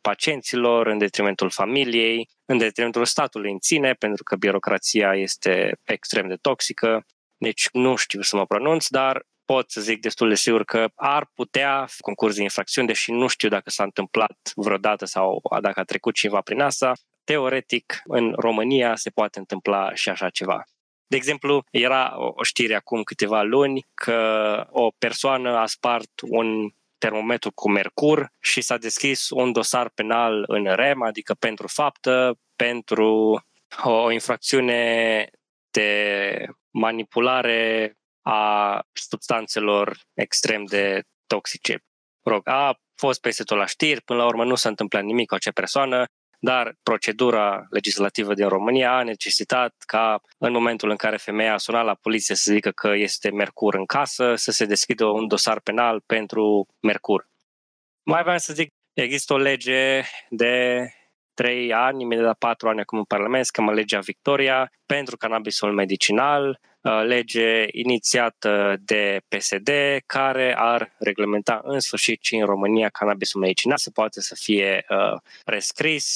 pacienților, în detrimentul familiei, în detrimentul statului în sine, pentru că birocrația este extrem de toxică. Deci nu știu să mă pronunț, dar pot să zic destul de sigur că ar putea fi concurs de infracțiuni, deși nu știu dacă s-a întâmplat vreodată sau dacă a trecut ceva prin asta. Teoretic, în România se poate întâmpla și așa ceva. De exemplu, era o știre acum câteva luni că o persoană a spart un termometru cu mercur și s-a deschis un dosar penal în REM, adică pentru faptă, pentru o infracțiune de manipulare a substanțelor extrem de toxice. Rog, a fost peste tot la știri, până la urmă nu s-a întâmplat nimic cu acea persoană, dar procedura legislativă din România a necesitat ca în momentul în care femeia a sunat la poliție să zică că este mercur în casă, să se deschidă un dosar penal pentru mercur. Mai vreau să zic, există o lege de trei ani, imediat la patru ani acum în Parlament, se cheamă legea Victoria, pentru cannabisul medicinal, uh, lege inițiată de PSD, care ar reglementa în sfârșit și în România cannabisul medicinal, se poate să fie uh, prescris,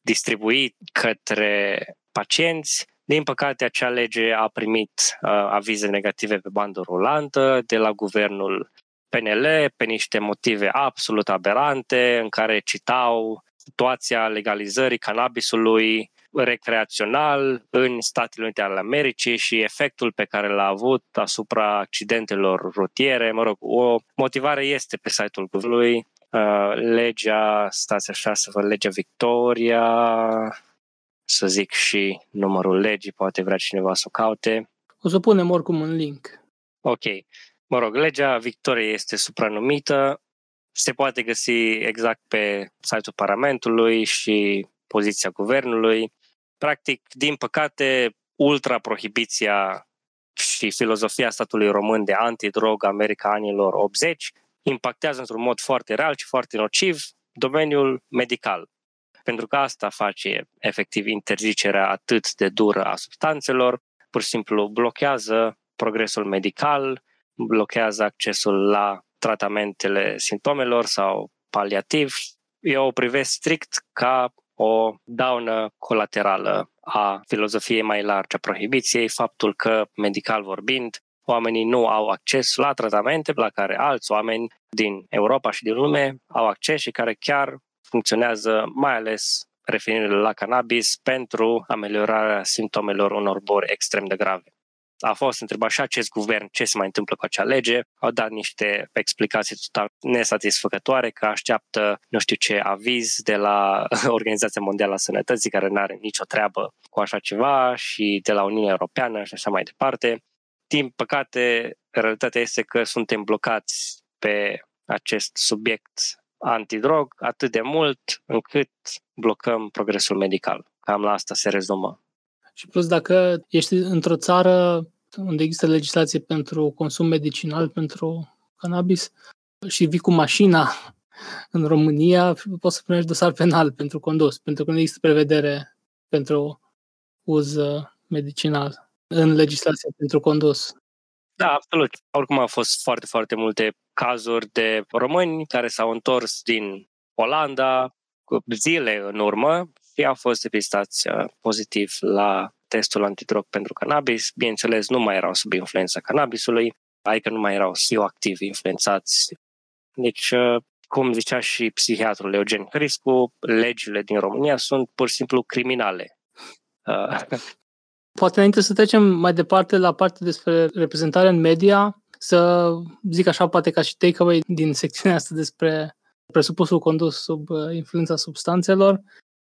distribuit către pacienți, din păcate, acea lege a primit uh, avize negative pe bandă rulantă de la guvernul PNL pe niște motive absolut aberante în care citau situația legalizării cannabisului recreațional în Statele Unite ale Americii și efectul pe care l-a avut asupra accidentelor rutiere. Mă rog, o motivare este pe site-ul guvernului. Uh, legea, stați așa să vă legea Victoria, să zic și numărul legii, poate vrea cineva să o caute. O să punem oricum un link. Ok. Mă rog, legea Victoriei este supranumită, se poate găsi exact pe site-ul Parlamentului și poziția guvernului. Practic, din păcate, ultra-prohibiția și filozofia statului român de antidrog America anilor 80 impactează într-un mod foarte real și foarte nociv domeniul medical. Pentru că asta face efectiv interzicerea atât de dură a substanțelor, pur și simplu blochează progresul medical, blochează accesul la tratamentele simptomelor sau paliativ, eu o privesc strict ca o daună colaterală a filozofiei mai largi a prohibiției, faptul că, medical vorbind, oamenii nu au acces la tratamente la care alți oameni din Europa și din lume au acces și care chiar funcționează mai ales referindu-le la cannabis pentru ameliorarea simptomelor unor boli extrem de grave a fost întrebat și acest guvern ce se mai întâmplă cu acea lege. Au dat niște explicații total nesatisfăcătoare că așteaptă nu știu ce aviz de la [laughs] Organizația Mondială a Sănătății care nu are nicio treabă cu așa ceva și de la Uniunea Europeană și așa mai departe. Din păcate, realitatea este că suntem blocați pe acest subiect antidrog atât de mult încât blocăm progresul medical. Cam la asta se rezumă. Și plus, dacă ești într-o țară unde există legislație pentru consum medicinal, pentru cannabis, și vii cu mașina în România, poți să primești dosar penal pentru condus, pentru că nu există prevedere pentru uz uh, medicinal în legislația pentru condus. Da, absolut. Oricum au fost foarte, foarte multe cazuri de români care s-au întors din Olanda cu zile în urmă și au fost depistați uh, pozitiv la testul antidrog pentru cannabis. Bineînțeles, nu mai erau sub influența cannabisului, adică nu mai erau psihoactiv influențați. Deci, uh, cum zicea și psihiatrul Eugen Criscu, legile din România sunt pur și simplu criminale. Uh, Poate înainte să trecem mai departe la partea despre reprezentare în media, să zic așa, poate ca și takeaway din secțiunea asta despre presupusul condus sub influența substanțelor,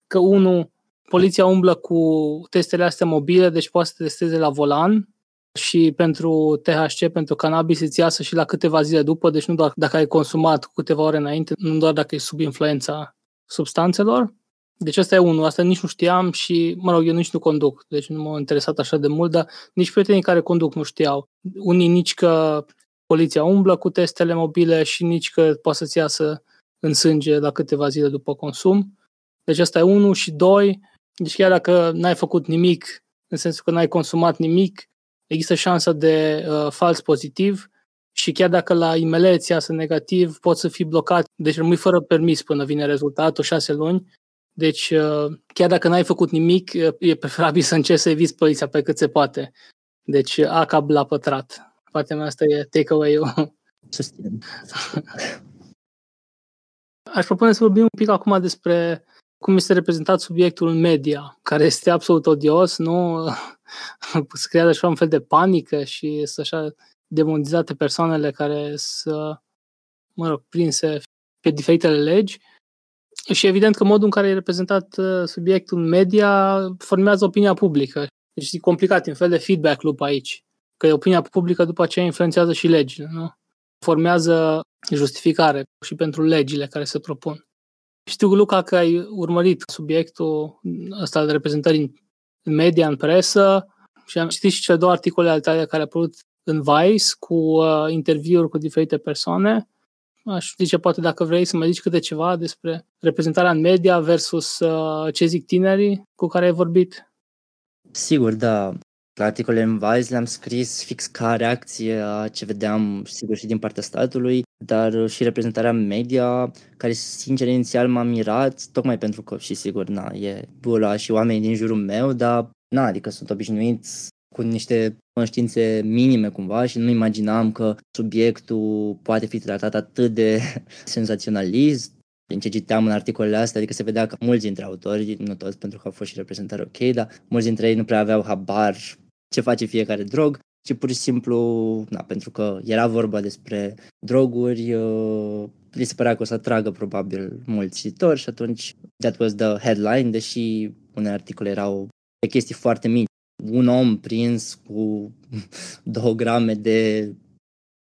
că unul poliția umblă cu testele astea mobile, deci poate să testeze la volan și pentru THC, pentru cannabis, îți iasă și la câteva zile după, deci nu doar dacă ai consumat cu câteva ore înainte, nu doar dacă e sub influența substanțelor. Deci asta e unul, asta nici nu știam și, mă rog, eu nici nu conduc, deci nu m-a interesat așa de mult, dar nici prietenii care conduc nu știau. Unii nici că poliția umblă cu testele mobile și nici că poate să-ți iasă în sânge la câteva zile după consum. Deci asta e unul și doi, deci chiar dacă n-ai făcut nimic, în sensul că n-ai consumat nimic, există șansa de uh, fals pozitiv și chiar dacă la IML îți iasă negativ, poți să fii blocat, deci rămâi fără permis până vine rezultatul, șase luni. Deci uh, chiar dacă n-ai făcut nimic, uh, e preferabil să încerci să eviți poliția pe cât se poate. Deci ACAB la pătrat. Partea mea asta e takeaway-ul. Susținem. [laughs] Aș propune să vorbim un pic acum despre cum este reprezentat subiectul în media, care este absolut odios, nu? [laughs] Se creează așa un fel de panică și să așa demonizate persoanele care să, mă rog, prinse pe diferitele legi. Și evident că modul în care e reprezentat uh, subiectul în media formează opinia publică. Deci e complicat, e un fel de feedback loop aici. Că opinia publică după aceea influențează și legile, nu? Formează justificare și pentru legile care se propun. Știu, Luca, că ai urmărit subiectul ăsta de reprezentări în media, în presă și am citit și cele două articole ale tale care au apărut în Vice cu uh, interviuri cu diferite persoane. Aș zice, poate dacă vrei să mai zici câte ceva despre reprezentarea în media versus uh, ce zic tinerii cu care ai vorbit. Sigur, da. La articole în Vice le-am scris fix ca reacție a ce vedeam, sigur, și din partea statului, dar și reprezentarea media, care, sincer, inițial m-a mirat, tocmai pentru că, și sigur, na, e bula și oamenii din jurul meu, dar, na, adică sunt obișnuiți cu niște conștiințe minime cumva și nu imaginam că subiectul poate fi tratat atât de [laughs] senzaționalist, din ce citeam în articolele astea, adică se vedea că mulți dintre autori, nu toți pentru că au fost și reprezentare ok, dar mulți dintre ei nu prea aveau habar ce face fiecare drog, ci pur și simplu, na, pentru că era vorba despre droguri, uh, li se părea că o să atragă probabil mulți cititori și atunci that was the headline, deși unele articole erau pe chestii foarte mici. Un om prins cu [laughs] două grame de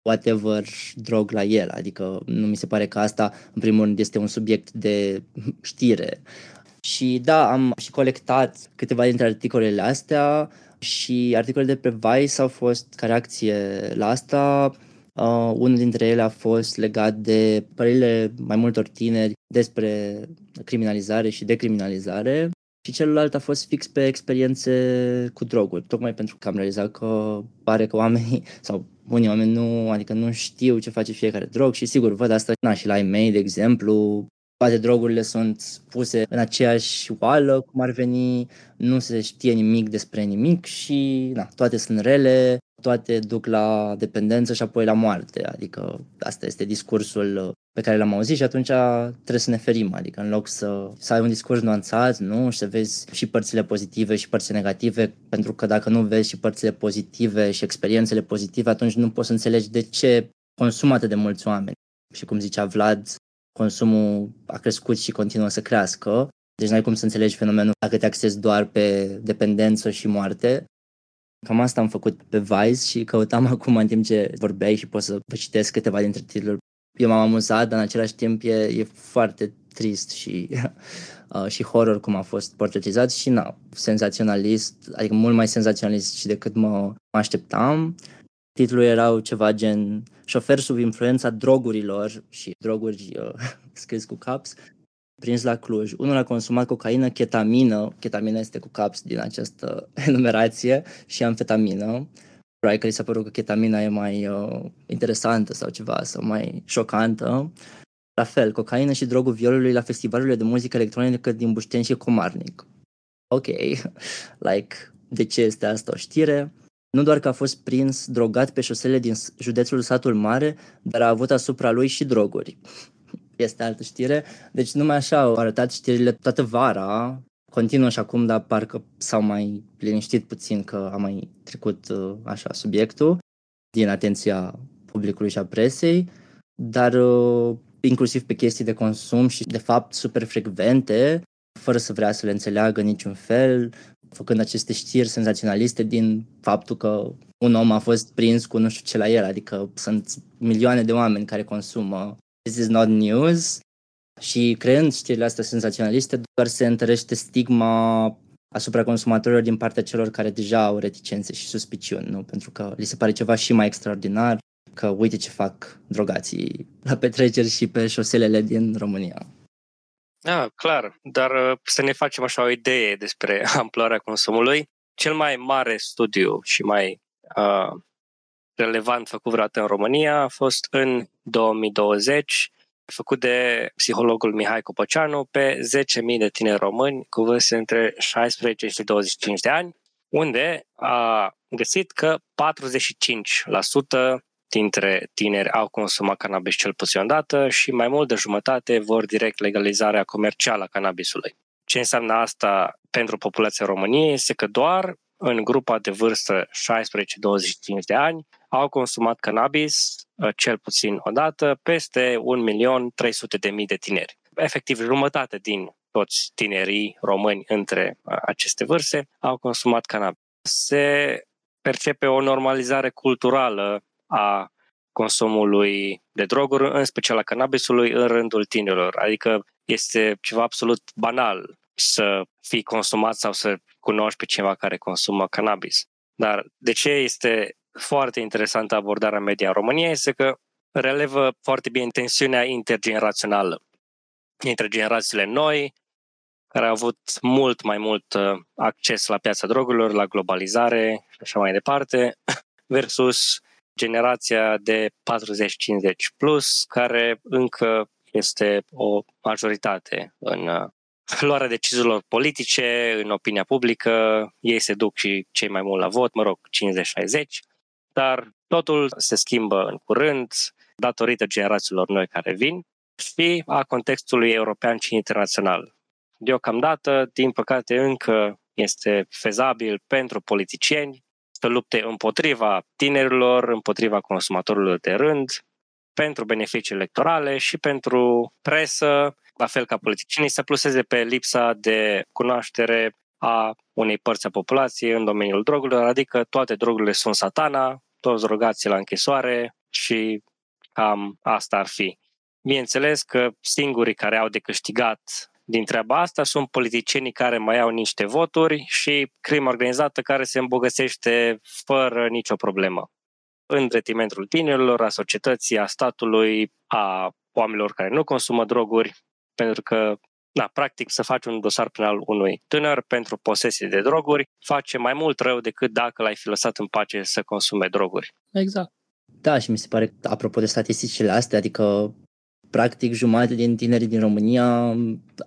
whatever drog la el, adică nu mi se pare că asta, în primul rând, este un subiect de știre. Și da, am și colectat câteva dintre articolele astea, și articolele de pe Vice au fost ca reacție la asta. Uh, unul dintre ele a fost legat de părerile mai multor tineri despre criminalizare și decriminalizare și celălalt a fost fix pe experiențe cu droguri, tocmai pentru că am realizat că pare că oamenii, [laughs] sau unii oameni nu, adică nu știu ce face fiecare drog și sigur văd asta na, și la e de exemplu, toate drogurile sunt puse în aceeași oală, cum ar veni, nu se știe nimic despre nimic și na, toate sunt rele, toate duc la dependență și apoi la moarte. Adică asta este discursul pe care l-am auzit și atunci trebuie să ne ferim, adică în loc să, să ai un discurs nuanțat, nu, și să vezi și părțile pozitive și părțile negative, pentru că dacă nu vezi și părțile pozitive și experiențele pozitive, atunci nu poți să înțelegi de ce consumă atât de mulți oameni. Și cum zicea Vlad, consumul a crescut și continuă să crească, deci n-ai cum să înțelegi fenomenul dacă te axezi doar pe dependență și moarte. Cam asta am făcut pe Vice și căutam [laughs] acum în timp ce vorbeai și pot să vă citesc câteva dintre titluri. Eu m-am amuzat, dar în același timp e, e foarte trist și, [laughs] uh, și horror cum a fost portretizat și na, senzaționalist, adică mult mai senzaționalist și decât mă, mă așteptam. Titlul erau ceva gen șofer sub influența drogurilor și droguri uh, [laughs] scris cu caps, prins la Cluj. Unul a consumat cocaină, ketamină, ketamină este cu caps din această [laughs] enumerație, și amfetamină. Probabil că li s-a părut că ketamina e mai uh, interesantă sau ceva, sau mai șocantă. La fel, cocaină și drogul violului la festivalurile de muzică electronică din Bușteni și Comarnic. Ok, [laughs] like, de ce este asta o știre? Nu doar că a fost prins drogat pe șosele din județul Satul Mare, dar a avut asupra lui și droguri. Este altă știre. Deci numai așa au arătat știrile toată vara. Continuă și acum, dar parcă s-au mai liniștit puțin că a mai trecut uh, așa subiectul din atenția publicului și a presei, dar uh, inclusiv pe chestii de consum și de fapt super frecvente, fără să vrea să le înțeleagă niciun fel, făcând aceste știri senzaționaliste din faptul că un om a fost prins cu nu știu ce la el, adică sunt milioane de oameni care consumă This is not news și creând știrile astea senzaționaliste doar se întărește stigma asupra consumatorilor din partea celor care deja au reticențe și suspiciuni, nu? Pentru că li se pare ceva și mai extraordinar că uite ce fac drogații la petreceri și pe șoselele din România. Da, clar, dar uh, să ne facem așa o idee despre [laughs] amploarea consumului. Cel mai mare studiu și mai uh, relevant făcut vreodată în România a fost în 2020, făcut de psihologul Mihai Copăceanu pe 10.000 de tineri români cu vârste între 16 și 25 de ani, unde a găsit că 45% dintre tineri au consumat cannabis cel puțin o dată și mai mult de jumătate vor direct legalizarea comercială a cannabisului. Ce înseamnă asta pentru populația României este că doar în grupa de vârstă 16-25 de ani au consumat cannabis uh, cel puțin o dată peste 1.300.000 de tineri. Efectiv, jumătate din toți tinerii români între uh, aceste vârste au consumat cannabis. Se percepe o normalizare culturală a consumului de droguri, în special a cannabisului, în rândul tinerilor. Adică este ceva absolut banal să fii consumat sau să cunoști pe cineva care consumă cannabis. Dar de ce este foarte interesantă abordarea media în România este că relevă foarte bine tensiunea intergenerațională între generațiile noi, care au avut mult mai mult uh, acces la piața drogurilor, la globalizare și așa mai departe, [laughs] versus generația de 40-50 plus, care încă este o majoritate în uh, [laughs] luarea deciziilor politice, în opinia publică, ei se duc și cei mai mult la vot, mă rog, 50-60, dar totul se schimbă în curând datorită generațiilor noi care vin și a contextului european și internațional. Deocamdată, din păcate, încă este fezabil pentru politicieni să lupte împotriva tinerilor, împotriva consumatorilor de rând, pentru beneficii electorale și pentru presă, la fel ca politicienii, să pluseze pe lipsa de cunoaștere a unei părți a populației în domeniul drogurilor, adică toate drogurile sunt satana, toți drogații la închisoare și cam asta ar fi. Bineînțeles că singurii care au de câștigat din treaba asta sunt politicienii care mai au niște voturi și crimă organizată care se îmbogățește fără nicio problemă. În detrimentul tinerilor, a societății, a statului, a oamenilor care nu consumă droguri, pentru că da, practic să faci un dosar penal unui tânăr pentru posesie de droguri face mai mult rău decât dacă l-ai fi lăsat în pace să consume droguri. Exact. Da, și mi se pare, apropo de statisticile astea, adică practic jumătate din tinerii din România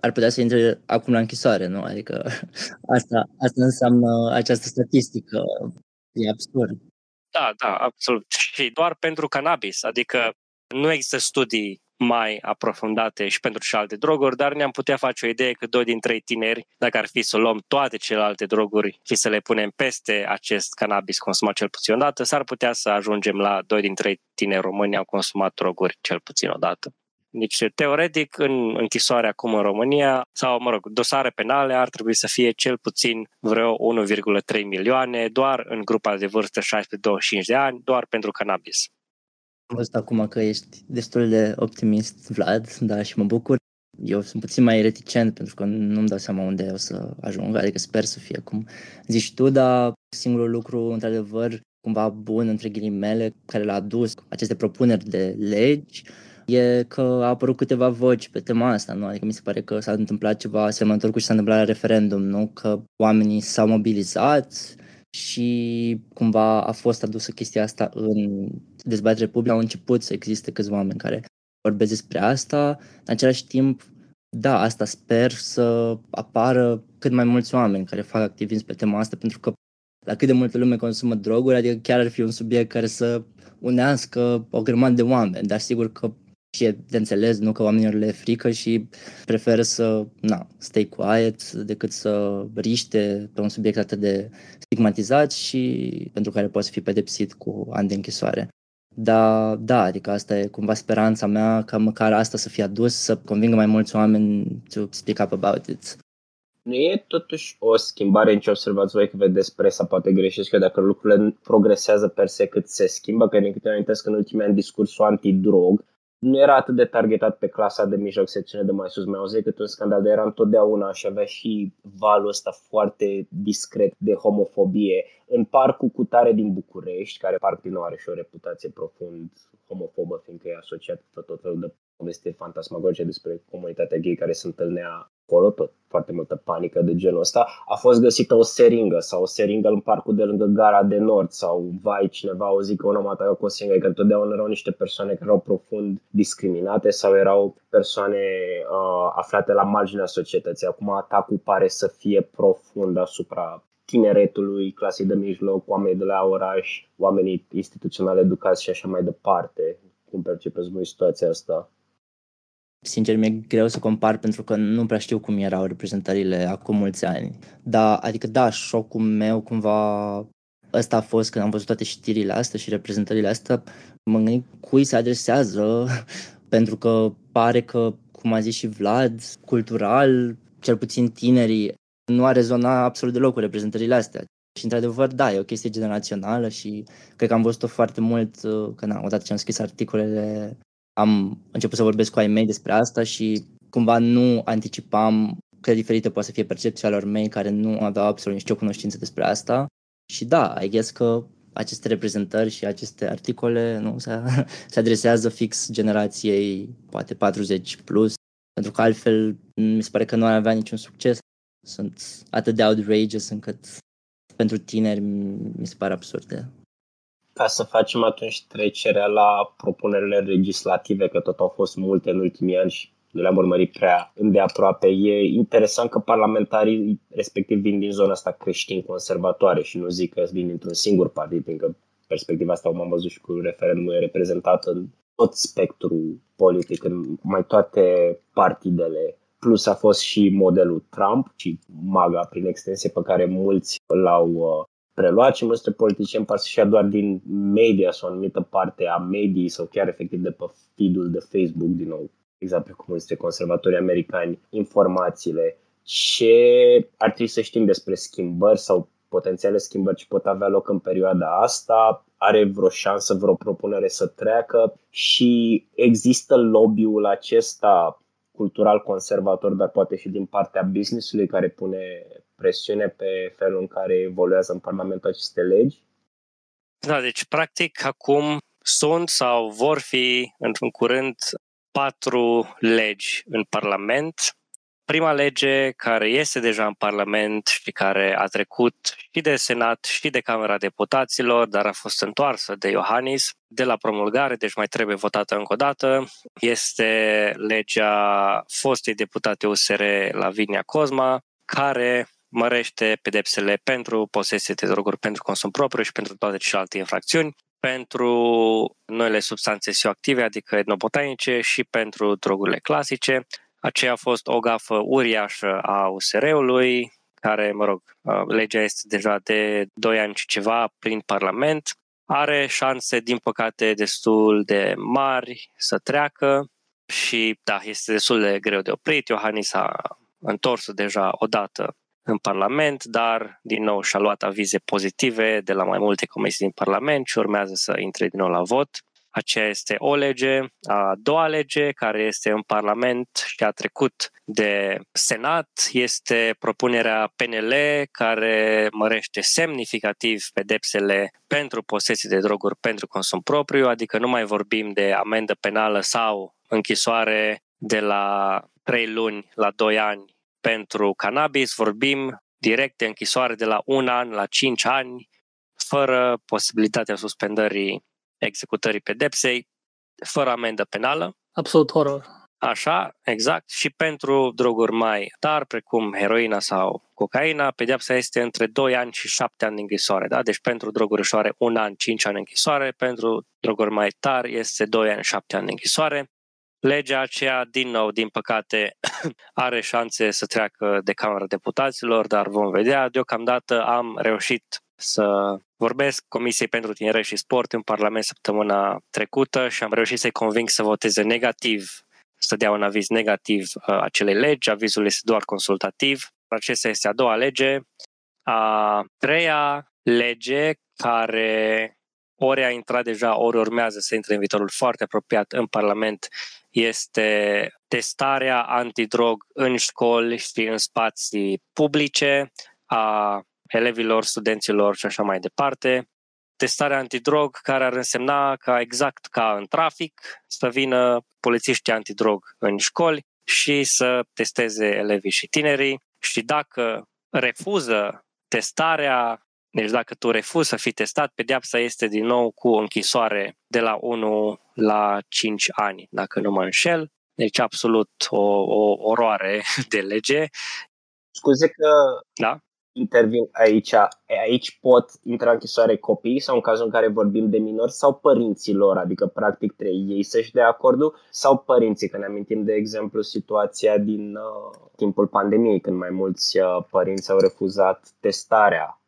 ar putea să intre acum la închisoare, nu? Adică [laughs] asta, asta înseamnă această statistică. E absurd. Da, da, absolut. Și doar pentru cannabis, adică nu există studii mai aprofundate și pentru și alte droguri, dar ne-am putea face o idee că doi din trei tineri, dacă ar fi să luăm toate celelalte droguri și să le punem peste acest cannabis consumat cel puțin o dată, s-ar putea să ajungem la doi din trei tineri români au consumat droguri cel puțin o dată. Deci, teoretic, în închisoare acum în România, sau, mă rog, dosare penale ar trebui să fie cel puțin vreo 1,3 milioane, doar în grupa de vârstă 16-25 de ani, doar pentru cannabis. Am văzut acum că ești destul de optimist, Vlad, da, și mă bucur. Eu sunt puțin mai reticent pentru că nu-mi dau seama unde o să ajung, adică sper să fie cum zici tu, dar singurul lucru, într-adevăr, cumva bun, între ghilimele, care l-a adus aceste propuneri de legi, e că a apărut câteva voci pe tema asta, nu? Adică mi se pare că s-a întâmplat ceva asemănător cu ce s-a întâmplat la referendum, nu? Că oamenii s-au mobilizat și cumva a fost adusă chestia asta în dezbatere publică. Au început să existe câțiva oameni care vorbesc despre asta. În același timp, da, asta sper să apară cât mai mulți oameni care fac activism pe tema asta, pentru că la cât de multă lume consumă droguri, adică chiar ar fi un subiect care să unească o grămadă de oameni, dar sigur că și e de înțeles, nu că oamenilor le e frică și preferă să na, stay quiet decât să riște pe un subiect atât de stigmatizat și pentru care poate fi pedepsit cu ani de închisoare. Da, da, adică asta e cumva speranța mea ca măcar asta să fie adus, să convingă mai mulți oameni to speak up about it. nu e totuși o schimbare în ce observați voi că vedeți presa, poate greșesc că dacă lucrurile progresează per se cât se schimbă, că din câte amintesc în ultimii ani discursul antidrog nu era atât de targetat pe clasa de mijloc, secțiune de mai sus, mai auzit cât un scandal, dar era întotdeauna și avea și valul ăsta foarte discret de homofobie. În parcul cu tare din București, care parc din nou are și o reputație profund homofobă, fiindcă e asociat cu tot felul de poveste fantasmagorice despre comunitatea gay care se întâlnea acolo, tot foarte multă panică de genul ăsta, a fost găsită o seringă sau o seringă în parcul de lângă gara de nord sau vai cineva o zic că un om atacă cu o seringă, că întotdeauna erau niște persoane care erau profund discriminate sau erau persoane uh, aflate la marginea societății. Acum atacul pare să fie profund asupra tineretului, clasei de mijloc, oamenii de la oraș, oamenii instituționali educați și așa mai departe. Cum percepeți voi situația asta? Sincer, mi-e greu să compar pentru că nu prea știu cum erau reprezentările acum mulți ani. Da, adică da, șocul meu cumva ăsta a fost când am văzut toate știrile astea și reprezentările astea, mă gândesc cui se adresează, [laughs] pentru că pare că, cum a zis și Vlad, cultural, cel puțin tinerii, nu a rezona absolut deloc cu reprezentările astea. Și într-adevăr, da, e o chestie generațională și cred că am văzut-o foarte mult, uh, că na, odată ce am scris articolele am început să vorbesc cu ai mei despre asta și cumva nu anticipam cât de diferită poate să fie percepția lor mei care nu aveau absolut nicio cunoștință despre asta. Și da, I guess că aceste reprezentări și aceste articole nu [laughs] se, se adresează fix generației poate 40 plus, pentru că altfel mi se pare că nu ar avea niciun succes. Sunt atât de outrageous încât pentru tineri mi se pare absurde ca să facem atunci trecerea la propunerile legislative, că tot au fost multe în ultimii ani și nu le-am urmărit prea îndeaproape. E interesant că parlamentarii respectiv vin din zona asta creștin-conservatoare și nu zic că vin dintr-un singur partid, pentru că perspectiva asta, cum am văzut și cu referendumul, e reprezentată în tot spectrul politic, în mai toate partidele plus a fost și modelul Trump și MAGA prin extensie pe care mulți l-au uh, preluat și mulți politicieni par să-și ia doar din media sau o anumită parte a mediei sau chiar efectiv de pe feed-ul de Facebook, din nou, exact pe cum este conservatorii americani, informațiile. Ce ar trebui să știm despre schimbări sau potențiale schimbări ce pot avea loc în perioada asta, are vreo șansă, vreo propunere să treacă și există lobby-ul acesta cultural conservator, dar poate și din partea businessului care pune presiune pe felul în care evoluează în Parlament aceste legi? Da, deci practic acum sunt sau vor fi într-un curând patru legi în Parlament. Prima lege care este deja în Parlament și care a trecut și de Senat și de Camera Deputaților, dar a fost întoarsă de Iohannis de la promulgare, deci mai trebuie votată încă o dată, este legea fostei deputate USR Lavinia Cosma, care mărește pedepsele pentru posesie de droguri pentru consum propriu și pentru toate celelalte infracțiuni, pentru noile substanțe psihoactive, adică etnobotanice și pentru drogurile clasice. Aceea a fost o gafă uriașă a USR-ului, care, mă rog, legea este deja de 2 ani și ceva prin Parlament. Are șanse, din păcate, destul de mari să treacă și, da, este destul de greu de oprit. Iohannis a întors deja odată în Parlament, dar din nou și-a luat avize pozitive de la mai multe comisii din Parlament și urmează să intre din nou la vot. Aceea este o lege. A doua lege, care este în Parlament și a trecut de Senat, este propunerea PNL, care mărește semnificativ pedepsele pentru posesie de droguri pentru consum propriu, adică nu mai vorbim de amendă penală sau închisoare de la 3 luni la 2 ani pentru cannabis vorbim direct de închisoare de la un an la 5 ani, fără posibilitatea suspendării executării pedepsei, fără amendă penală. Absolut horror. Așa, exact. Și pentru droguri mai tari, precum heroina sau cocaina, pedeapsa este între 2 ani și 7 ani de închisoare. Da? Deci pentru droguri ușoare 1 an, 5 ani de închisoare, pentru droguri mai tari este 2 ani, 7 ani de închisoare. Legea aceea, din nou, din păcate, [clears throat] are șanse să treacă de Camera Deputaților, dar vom vedea. Deocamdată am reușit să vorbesc Comisiei pentru Tineret și Sport în Parlament săptămâna trecută și am reușit să-i conving să voteze negativ, să dea un aviz negativ uh, acelei legi. Avizul este doar consultativ. Acesta este a doua lege. A treia lege care ori a intrat deja, ori urmează să intre în viitorul foarte apropiat în Parlament, este testarea antidrog în școli și în spații publice a elevilor, studenților și așa mai departe. Testarea antidrog care ar însemna ca exact ca în trafic să vină polițiștii antidrog în școli și să testeze elevii și tinerii și dacă refuză testarea, deci dacă tu refuzi să fii testat, pedeapsa este din nou cu închisoare de la 1 la 5 ani, dacă nu mă înșel. Deci absolut o, o oroare de lege. Scuze că Da? intervin aici. Aici pot intra în închisoare copiii sau în cazul în care vorbim de minori sau părinții lor, adică practic trebuie ei să-și dea acordul sau părinții, că ne amintim de exemplu situația din uh, timpul pandemiei când mai mulți uh, părinți au refuzat testarea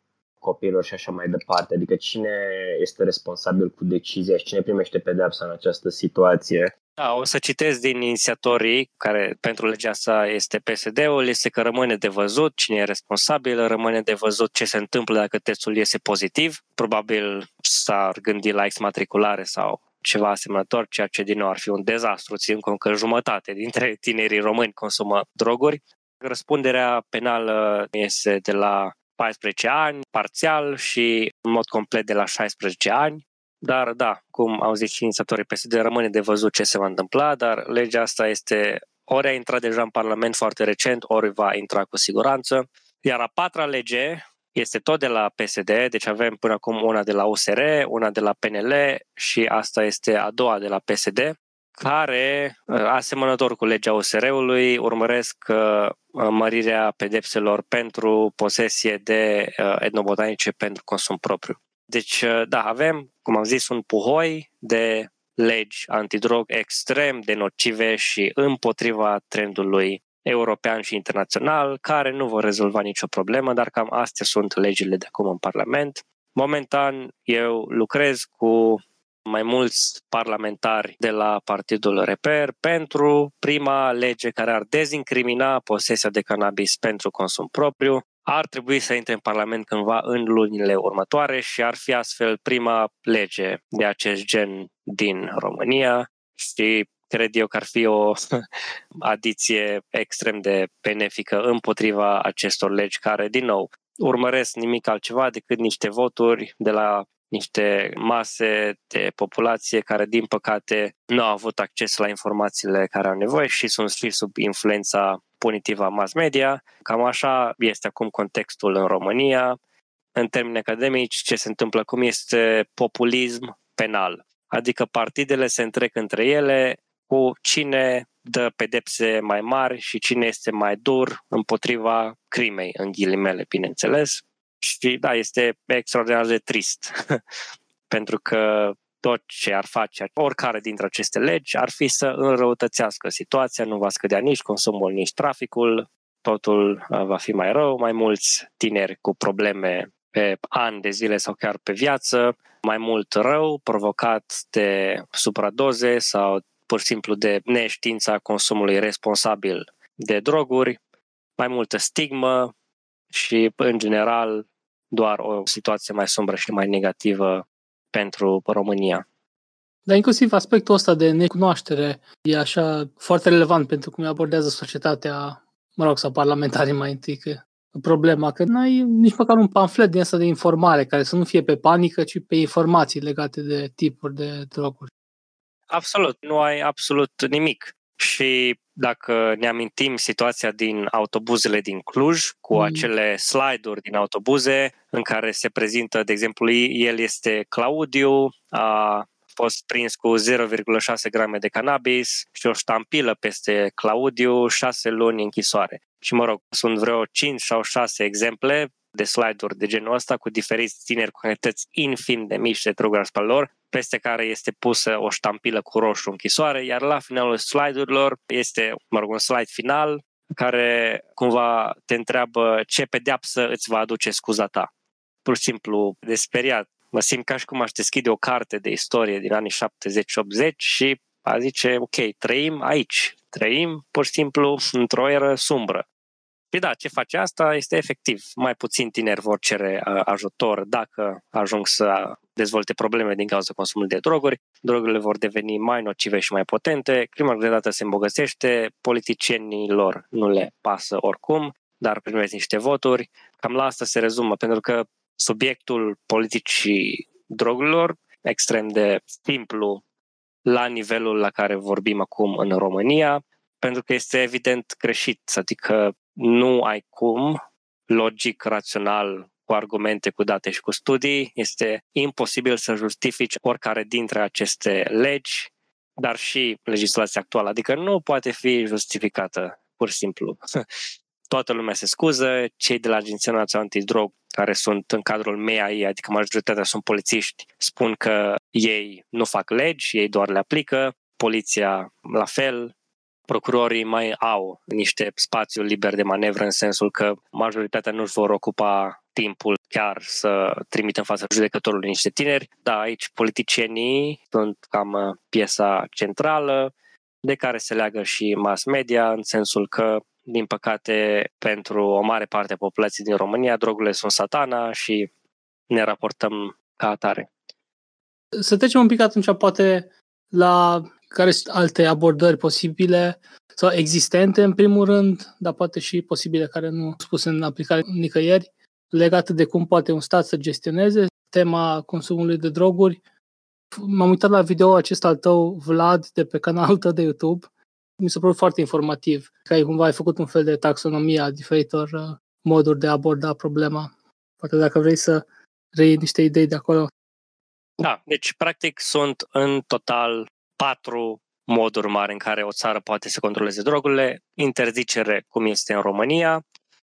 copiilor și așa mai departe. Adică cine este responsabil cu decizia și cine primește pedepsa în această situație. Da, o să citesc din inițiatorii, care pentru legea asta este PSD-ul, este că rămâne de văzut cine e responsabil, rămâne de văzut ce se întâmplă dacă testul iese pozitiv. Probabil s-ar gândi la exmatriculare sau ceva asemănător, ceea ce din nou ar fi un dezastru, țin cont că jumătate dintre tinerii români consumă droguri. Răspunderea penală este de la 14 ani, parțial și în mod complet de la 16 ani. Dar da, cum au zis și inițiatorii PSD, rămâne de văzut ce se va întâmpla, dar legea asta este ori a intrat deja în Parlament foarte recent, ori va intra cu siguranță. Iar a patra lege este tot de la PSD, deci avem până acum una de la USR, una de la PNL și asta este a doua de la PSD, care, asemănător cu legea USR-ului, urmăresc uh, mărirea pedepselor pentru posesie de uh, etnobotanice pentru consum propriu. Deci, uh, da, avem, cum am zis, un puhoi de legi antidrog extrem de nocive și împotriva trendului european și internațional, care nu vor rezolva nicio problemă, dar cam astea sunt legile de acum în Parlament. Momentan eu lucrez cu mai mulți parlamentari de la Partidul Reper pentru prima lege care ar dezincrimina posesia de cannabis pentru consum propriu. Ar trebui să intre în Parlament cândva în lunile următoare și ar fi astfel prima lege de acest gen din România și cred eu că ar fi o [laughs] adiție extrem de benefică împotriva acestor legi care, din nou, urmăresc nimic altceva decât niște voturi de la niște mase de populație care, din păcate, nu au avut acces la informațiile care au nevoie și sunt și sub influența punitivă a mass media. Cam așa este acum contextul în România. În termeni academici, ce se întâmplă acum este populism penal. Adică partidele se întrec între ele cu cine dă pedepse mai mari și cine este mai dur împotriva crimei, în ghilimele, bineînțeles. Și da, este extraordinar de trist, [laughs] pentru că tot ce ar face oricare dintre aceste legi ar fi să înrăutățească situația, nu va scădea nici consumul, nici traficul, totul uh, va fi mai rău, mai mulți tineri cu probleme pe ani de zile sau chiar pe viață, mai mult rău provocat de supradoze sau pur și simplu de neștiința consumului responsabil de droguri, mai multă stigmă și, în general, doar o situație mai sombră și mai negativă pentru România. Dar inclusiv aspectul ăsta de necunoaștere e așa foarte relevant pentru cum abordează societatea, mă rog, sau parlamentarii mai întâi, că problema că n-ai nici măcar un pamflet din asta de informare care să nu fie pe panică, ci pe informații legate de tipuri de droguri. Absolut, nu ai absolut nimic. Și dacă ne amintim situația din autobuzele din Cluj, cu Mm. acele slide-uri din autobuze în care se prezintă, de exemplu, el este Claudiu, a fost prins cu 0,6 grame de cannabis și o ștampilă peste Claudiu, 6 luni închisoare. Și mă rog, sunt vreo 5 sau 6 exemple de slide-uri de genul ăsta cu diferiți tineri cu cantități infim de mici de droguri asupra lor, peste care este pusă o ștampilă cu roșu închisoare, iar la finalul slide-urilor este, mă rog, un slide final care cumva te întreabă ce pedeapsă îți va aduce scuza ta. Pur și simplu de speriat. Mă simt ca și cum aș deschide o carte de istorie din anii 70-80 și a zice, ok, trăim aici, trăim pur și simplu într-o eră sumbră. Păi da, ce face asta este efectiv. Mai puțin tineri vor cere uh, ajutor dacă ajung să dezvolte probleme din cauza consumului de droguri, drogurile vor deveni mai nocive și mai potente, crima organizată se îmbogățește, politicienii lor nu le pasă oricum, dar primesc niște voturi. Cam la asta se rezumă, pentru că subiectul politicii drogurilor, extrem de simplu la nivelul la care vorbim acum în România, pentru că este evident greșit, adică nu ai cum, logic, rațional, cu argumente, cu date și cu studii, este imposibil să justifici oricare dintre aceste legi, dar și legislația actuală. Adică nu poate fi justificată, pur și simplu. [laughs] Toată lumea se scuză, cei de la Agenția Națională Antidrog, care sunt în cadrul MEAI, adică majoritatea sunt polițiști, spun că ei nu fac legi, ei doar le aplică, poliția la fel, procurorii mai au niște spațiu liber de manevră în sensul că majoritatea nu își vor ocupa timpul chiar să trimită în fața judecătorului niște tineri, dar aici politicienii sunt cam uh, piesa centrală de care se leagă și mass media în sensul că din păcate, pentru o mare parte a populației din România, drogurile sunt satana și ne raportăm ca atare. Să trecem un pic atunci, poate, la care sunt alte abordări posibile sau existente, în primul rând, dar poate și posibile care nu sunt spuse în aplicare nicăieri, legate de cum poate un stat să gestioneze tema consumului de droguri. M-am uitat la video acesta al tău, Vlad, de pe canalul tău de YouTube. Mi s-a părut foarte informativ, că ai cumva ai făcut un fel de taxonomie a diferitor uh, moduri de a aborda problema. Poate dacă vrei să reiei niște idei de acolo. Da, deci practic sunt în total patru moduri mari în care o țară poate să controleze drogurile, interzicere cum este în România,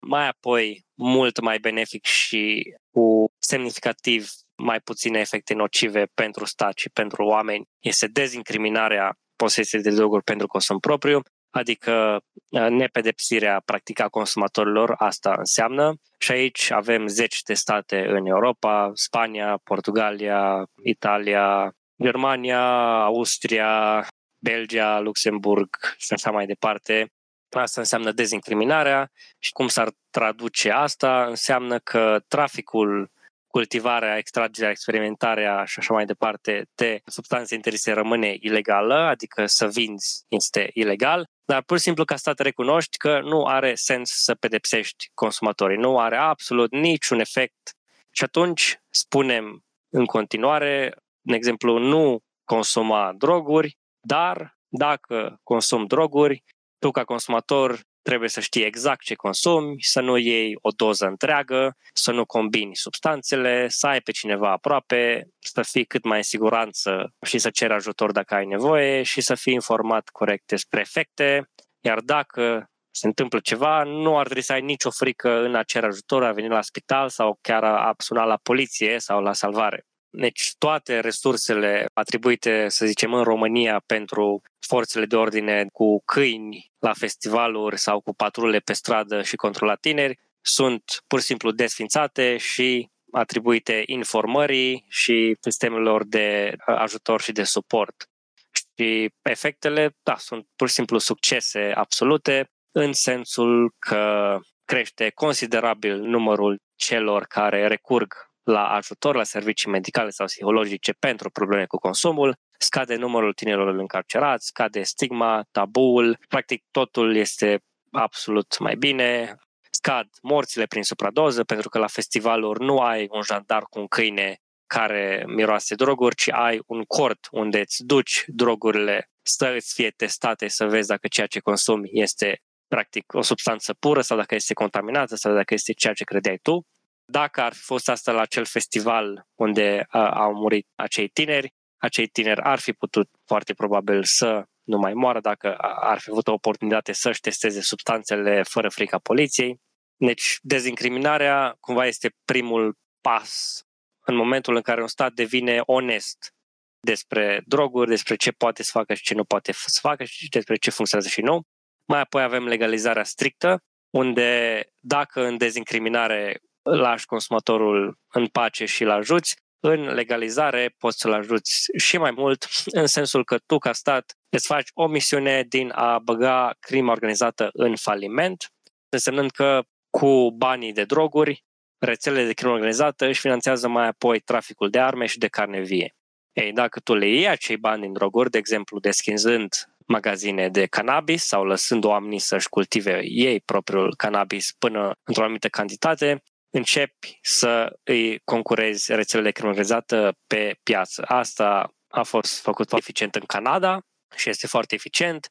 mai apoi mult mai benefic și cu semnificativ mai puține efecte nocive pentru stat și pentru oameni este dezincriminarea posesiei de droguri pentru consum propriu, adică uh, nepedepsirea practica consumatorilor, asta înseamnă. Și aici avem zeci de state în Europa, Spania, Portugalia, Italia, Germania, Austria, Belgia, Luxemburg și așa mai departe. Asta înseamnă dezincriminarea și cum s-ar traduce asta înseamnă că traficul, cultivarea, extragerea, experimentarea și așa mai departe de substanțe interise rămâne ilegală, adică să vinzi este ilegal, dar pur și simplu ca stat recunoști că nu are sens să pedepsești consumatorii, nu are absolut niciun efect și atunci spunem în continuare, de exemplu, nu consuma droguri, dar dacă consum droguri, tu ca consumator trebuie să știi exact ce consumi, să nu iei o doză întreagă, să nu combini substanțele, să ai pe cineva aproape, să fii cât mai în siguranță și să ceri ajutor dacă ai nevoie și să fii informat corect despre efecte, iar dacă se întâmplă ceva, nu ar trebui să ai nicio frică în a cere ajutor, a veni la spital sau chiar a suna la poliție sau la salvare. Deci toate resursele atribuite, să zicem, în România pentru forțele de ordine cu câini la festivaluri sau cu patrule pe stradă și controlat tineri sunt pur și simplu desfințate și atribuite informării și sistemelor de ajutor și de suport. Și efectele, da, sunt pur și simplu succese absolute în sensul că crește considerabil numărul celor care recurg la ajutor, la servicii medicale sau psihologice pentru probleme cu consumul, scade numărul tinerilor încarcerați, scade stigma, tabuul, practic totul este absolut mai bine, scad morțile prin supradoză, pentru că la festivaluri nu ai un jandar cu un câine care miroase droguri, ci ai un cort unde îți duci drogurile să îți fie testate să vezi dacă ceea ce consumi este practic o substanță pură sau dacă este contaminată sau dacă este ceea ce credeai tu. Dacă ar fi fost asta la acel festival unde uh, au murit acei tineri, acei tineri ar fi putut foarte probabil să nu mai moară dacă ar fi avut o oportunitate să-și testeze substanțele fără frica poliției. Deci, dezincriminarea cumva este primul pas în momentul în care un stat devine onest despre droguri, despre ce poate să facă și ce nu poate să facă și despre ce funcționează și nu. Mai apoi avem legalizarea strictă, unde dacă în dezincriminare lași consumatorul în pace și îl ajuți, în legalizare poți să-l ajuți și mai mult, în sensul că tu, ca stat, îți faci o misiune din a băga crima organizată în faliment, însemnând că cu banii de droguri, rețelele de crimă organizată își finanțează mai apoi traficul de arme și de carne vie. Ei, dacă tu le iei acei bani din droguri, de exemplu, deschizând magazine de cannabis sau lăsând oamenii să-și cultive ei propriul cannabis până într-o anumită cantitate, începi să îi concurezi rețelele de crimă organizată pe piață. Asta a fost făcut eficient în Canada și este foarte eficient.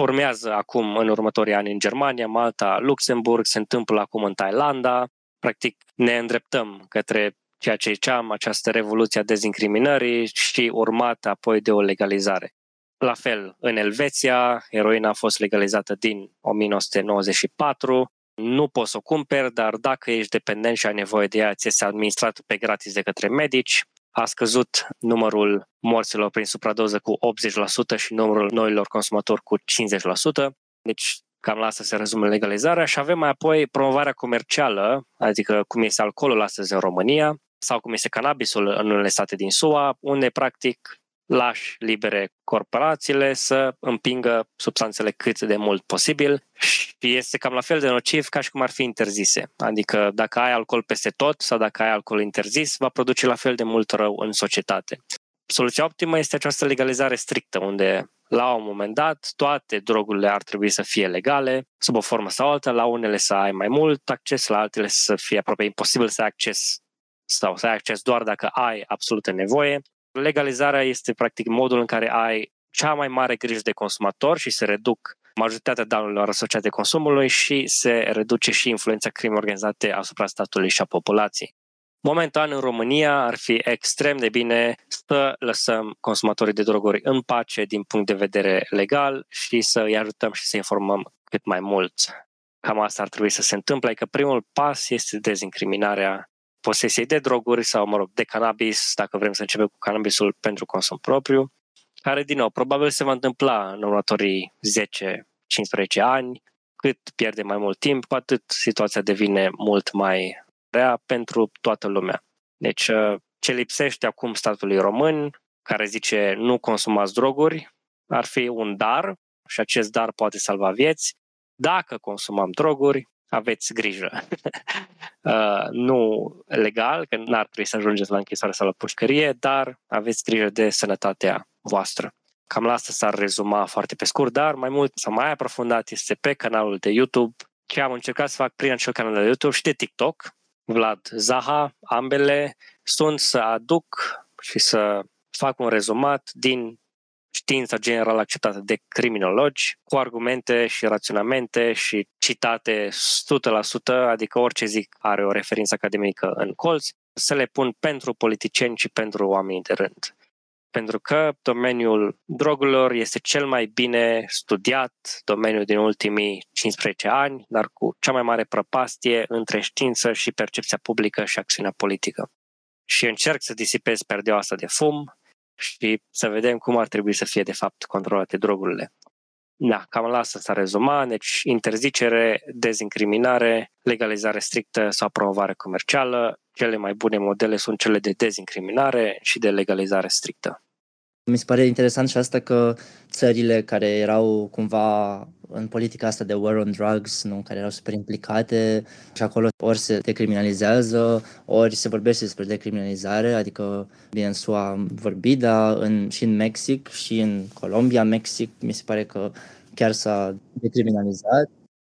Urmează acum în următorii ani în Germania, Malta, Luxemburg, se întâmplă acum în Thailanda. Practic ne îndreptăm către ceea ce ziceam, această revoluție a dezincriminării și urmată apoi de o legalizare. La fel, în Elveția, heroina a fost legalizată din 1994. Nu poți să o cumperi, dar dacă ești dependent și ai nevoie de ea, ți este administrat pe gratis de către medici. A scăzut numărul morților prin supradoză cu 80% și numărul noilor consumatori cu 50%. Deci cam la asta se rezume legalizarea și avem mai apoi promovarea comercială, adică cum este alcoolul astăzi în România sau cum este cannabisul în unele state din SUA, unde practic lași libere corporațiile să împingă substanțele cât de mult posibil și este cam la fel de nociv ca și cum ar fi interzise. Adică dacă ai alcool peste tot sau dacă ai alcool interzis, va produce la fel de mult rău în societate. Soluția optimă este această legalizare strictă, unde la un moment dat toate drogurile ar trebui să fie legale, sub o formă sau alta, la unele să ai mai mult acces, la altele să fie aproape imposibil să ai acces sau să ai acces doar dacă ai absolută nevoie legalizarea este practic modul în care ai cea mai mare grijă de consumator și se reduc majoritatea danurilor asociate consumului și se reduce și influența crimei organizate asupra statului și a populației. Momentan în România ar fi extrem de bine să lăsăm consumatorii de droguri în pace din punct de vedere legal și să îi ajutăm și să informăm cât mai mult. Cam asta ar trebui să se întâmple, că adică primul pas este dezincriminarea posesiei de droguri sau, mă rog, de cannabis, dacă vrem să începem cu cannabisul pentru consum propriu, care, din nou, probabil se va întâmpla în următorii 10-15 ani, cât pierde mai mult timp, cu atât situația devine mult mai rea pentru toată lumea. Deci, uh, ce lipsește acum statului român, care zice nu consumați droguri, ar fi un dar și acest dar poate salva vieți. Dacă consumăm droguri, aveți grijă. [laughs] uh, nu legal, că n-ar trebui să ajungeți la închisoare sau la pușcărie, dar aveți grijă de sănătatea voastră. Cam la asta s-ar rezuma foarte pe scurt, dar mai mult sau mai aprofundat este pe canalul de YouTube, ce am încercat să fac prin acel canal de YouTube și de TikTok. Vlad Zaha, ambele sunt să aduc și să fac un rezumat din știința general acceptată de criminologi, cu argumente și raționamente și citate 100%, adică orice zic are o referință academică în colț, să le pun pentru politicieni și pentru oamenii de rând. Pentru că domeniul drogurilor este cel mai bine studiat domeniu din ultimii 15 ani, dar cu cea mai mare prăpastie între știință și percepția publică și acțiunea politică. Și încerc să disipez perdeaua asta de fum, și să vedem cum ar trebui să fie, de fapt, controlate drogurile. Da, cam la asta s-a rezumat, deci interzicere, dezincriminare, legalizare strictă sau promovare comercială. Cele mai bune modele sunt cele de dezincriminare și de legalizare strictă. Mi se pare interesant și asta că țările care erau cumva în politica asta de war on drugs, nu, care erau super implicate și acolo ori se decriminalizează, ori se vorbește despre decriminalizare, adică bine în SUA am vorbit, dar în, și în Mexic și în Colombia, Mexic, mi se pare că chiar s-a decriminalizat.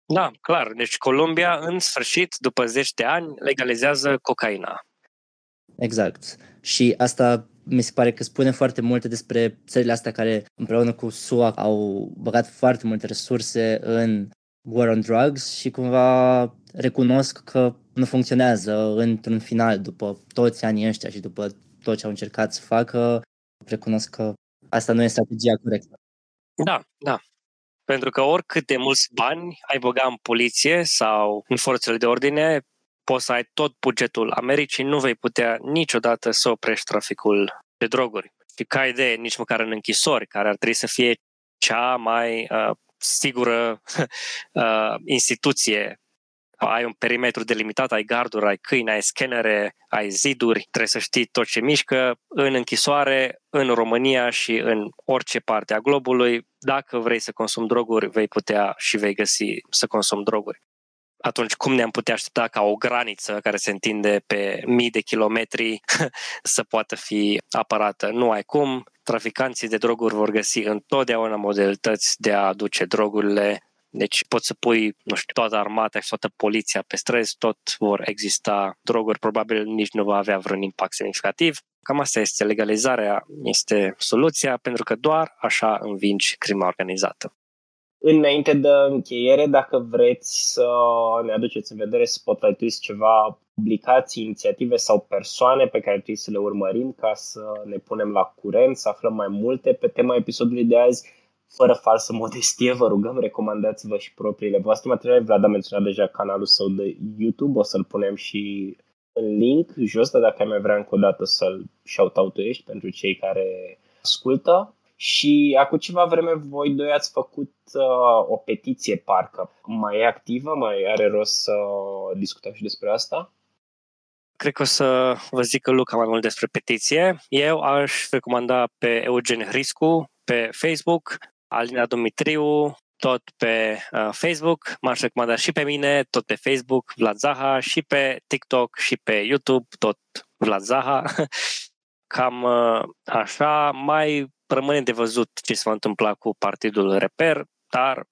Da, clar. Deci Columbia, în sfârșit, după 10 de ani, legalizează cocaina. Exact. Și asta mi se pare că spune foarte multe despre țările astea care împreună cu SUA au băgat foarte multe resurse în war on drugs și cumva recunosc că nu funcționează într-un final după toți anii ăștia și după tot ce au încercat să facă, recunosc că asta nu e strategia corectă. Da, da. Pentru că oricât de mulți bani ai băga în poliție sau în forțele de ordine, poți să ai tot bugetul Americii, nu vei putea niciodată să oprești traficul de droguri. Și ca idee, nici măcar în închisori, care ar trebui să fie cea mai uh, sigură [laughs] uh, instituție ai un perimetru delimitat, ai garduri, ai câini, ai scanere, ai ziduri, trebuie să știi tot ce mișcă în închisoare, în România și în orice parte a globului. Dacă vrei să consumi droguri, vei putea și vei găsi să consumi droguri. Atunci cum ne-am putea aștepta ca o graniță care se întinde pe mii de kilometri [laughs] să poată fi apărată? Nu ai cum. Traficanții de droguri vor găsi întotdeauna modalități de a aduce drogurile deci poți să pui, nu știu, toată armata și toată poliția pe străzi, tot vor exista droguri, probabil nici nu va avea vreun impact semnificativ. Cam asta este legalizarea, este soluția, pentru că doar așa învingi crima organizată. Înainte de încheiere, dacă vreți să ne aduceți în vedere spotlight ceva publicații, inițiative sau persoane pe care trebuie să le urmărim ca să ne punem la curent, să aflăm mai multe pe tema episodului de azi, fără falsă modestie, vă rugăm, recomandați-vă și propriile voastre materiale. Vlad a menționat deja canalul său de YouTube, o să-l punem și în link jos, dar dacă ai mai vrea încă o dată să-l shout pentru cei care ascultă. Și acum ceva vreme voi doi ați făcut uh, o petiție, parcă. Mai e activă? Mai are rost să discutăm și despre asta? Cred că o să vă zic că Luca mai mult despre petiție. Eu aș recomanda pe Eugen Hriscu pe Facebook, Alina Dumitriu, tot pe uh, Facebook, m-aș recomanda și pe mine, tot pe Facebook, Vlad Zaha, și pe TikTok și pe YouTube, tot Vlad Zaha. [laughs] Cam uh, așa, mai rămâne de văzut ce se va întâmpla cu partidul Reper, dar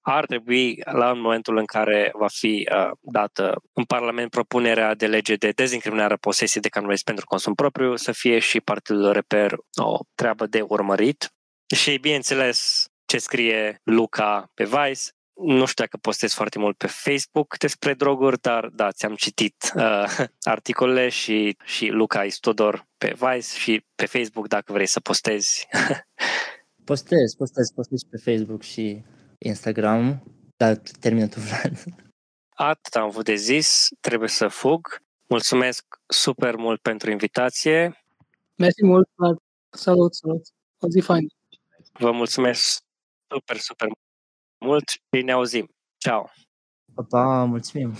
ar trebui, la momentul în care va fi uh, dată în Parlament propunerea de lege de dezincriminare a posesiei de cannabis pentru consum propriu, să fie și Partidul Reper o treabă de urmărit. Și, bineînțeles, ce scrie Luca pe Vice. Nu știu dacă postez foarte mult pe Facebook despre droguri, dar da, ți-am citit uh, [laughs] articolele și, și Luca Istodor pe Vice și pe Facebook dacă vrei să postezi. [laughs] postez, postez, postez pe Facebook și Instagram, dar termină tu, Vlad. Atât am avut de zis, trebuie să fug. Mulțumesc super mult pentru invitație. Mersi mult, Vlad. Salut, salut. O zi fain. Vă mulțumesc super, super mult și ne auzim. Ciao! Pa, pa, mulțumim!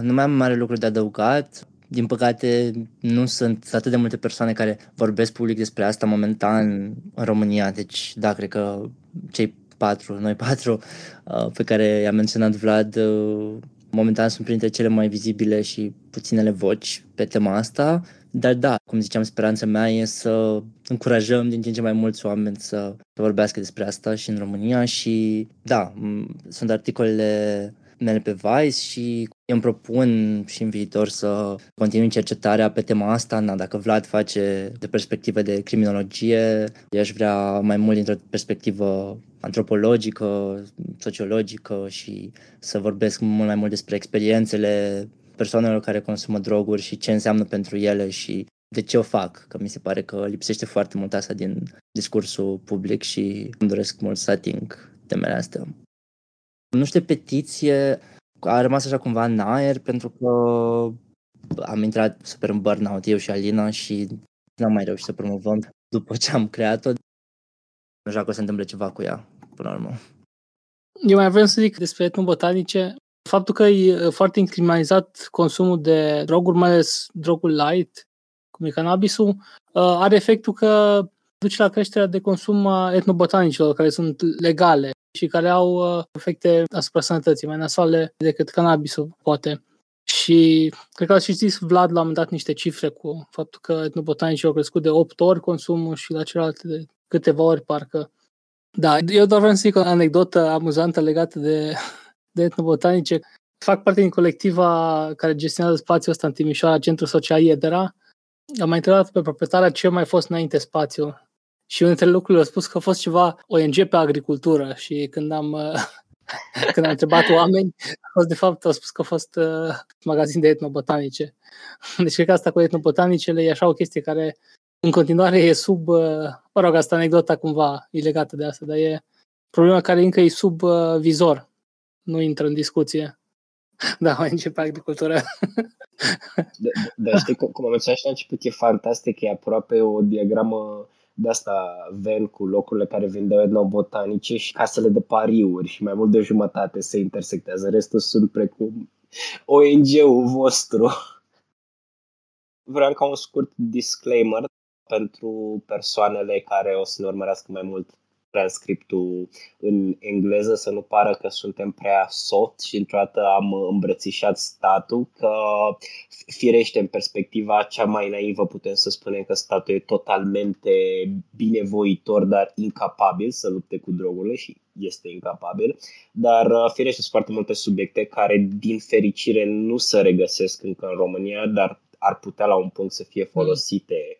Nu mai am mare lucru de adăugat. Din păcate, nu sunt atât de multe persoane care vorbesc public despre asta momentan în România. Deci, da, cred că cei patru, noi patru, uh, pe care i-a menționat Vlad, uh, momentan sunt printre cele mai vizibile și puținele voci pe tema asta. Dar da, cum ziceam, speranța mea e să încurajăm din ce în ce mai mulți oameni să, să vorbească despre asta și în România și da, sunt articolele mele pe Vice și îmi propun și în viitor să continui cercetarea pe tema asta. Na, dacă Vlad face de perspectivă de criminologie, eu aș vrea mai mult dintr-o perspectivă antropologică, sociologică și să vorbesc mult mai mult despre experiențele persoanelor care consumă droguri și ce înseamnă pentru ele și de ce o fac, că mi se pare că lipsește foarte mult asta din discursul public și îmi doresc mult să ating temele astea. Nu știu, petiție a rămas așa cumva în aer pentru că am intrat super în burnout eu și Alina și n-am mai reușit să promovăm după ce am creat-o. Nu știu dacă o să se întâmple ceva cu ea, până la urmă. Eu mai vreau să zic despre etnobotanice faptul că e foarte incriminalizat consumul de droguri, mai ales drogul light, cum e cannabisul, are efectul că duce la creșterea de consum a etnobotanicilor care sunt legale și care au efecte asupra sănătății mai nasoale decât cannabisul, poate. Și cred că a și zis Vlad la un moment dat niște cifre cu faptul că etnobotanicii au crescut de 8 ori consumul și la celelalte de câteva ori parcă. Da, eu doar vreau să zic o anecdotă amuzantă legată de de etnobotanice. Fac parte din colectiva care gestionează spațiul ăsta în Timișoara, Centrul Social Iedera. Am mai întrebat pe proprietarea ce mai fost înainte spațiu. Și unul dintre lucrurile a spus că a fost ceva ONG pe agricultură și când am, [laughs] când am întrebat oameni, a fost de fapt, au spus că a fost uh, magazin de etnobotanice. [laughs] Deci cred că asta cu etnobotanicele e așa o chestie care în continuare e sub, uh, mă rog, asta anecdota cumva e legată de asta, dar e problema care încă e sub uh, vizor nu intră în discuție. [laughs] Da, mai începe agricultura. Dar da, știi, cum am menționat și la început, e fantastic, e aproape o diagramă de asta ven cu locurile care vindeau etnobotanice și casele de pariuri și mai mult de jumătate se intersectează. Restul sunt precum ONG-ul vostru. Vreau ca un scurt disclaimer pentru persoanele care o să ne urmărească mai mult transcriptul în engleză să nu pară că suntem prea soft și într-o dată am îmbrățișat statul, că firește în perspectiva cea mai naivă putem să spunem că statul e totalmente binevoitor, dar incapabil să lupte cu drogurile și este incapabil, dar uh, firește sunt foarte multe subiecte care din fericire nu se regăsesc încă în România, dar ar putea la un punct să fie folosite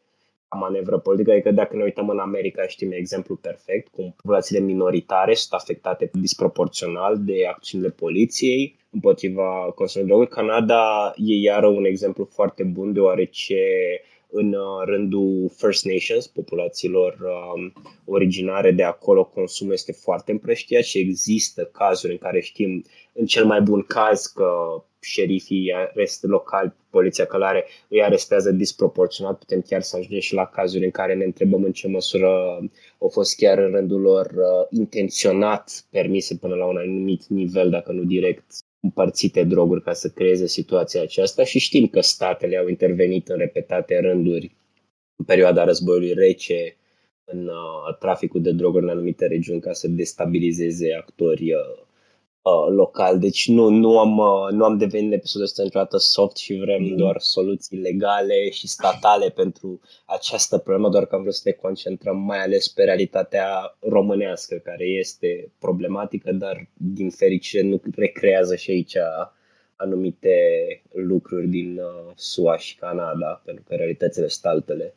manevră politică, adică dacă ne uităm în America știm exemplu perfect, cum populațiile minoritare sunt afectate disproporțional de acțiunile poliției împotriva consumului de Canada e iară un exemplu foarte bun deoarece în uh, rândul First Nations, populațiilor um, originare de acolo, consumul este foarte împrăștiat și există cazuri în care știm, în cel mai bun caz, că șerifii arest local, poliția călare îi arestează disproporționat. Putem chiar să ajungem și la cazuri în care ne întrebăm în ce măsură au fost chiar în rândul lor uh, intenționat permise până la un anumit nivel, dacă nu direct împărțite droguri ca să creeze situația aceasta și știm că statele au intervenit în repetate rânduri în perioada războiului rece în uh, traficul de droguri în anumite regiuni ca să destabilizeze actori uh, uh, local. Deci nu, nu, am, uh, nu am devenit în episodul ăsta niciodată soft și vrem mm. doar soluții legale și statale pentru această problemă, doar că am vrut să ne concentrăm mai ales pe realitatea românească, care este problematică, dar din fericire nu recrează și aici anumite lucruri din uh, SUA și Canada, pentru că realitățile sunt altele.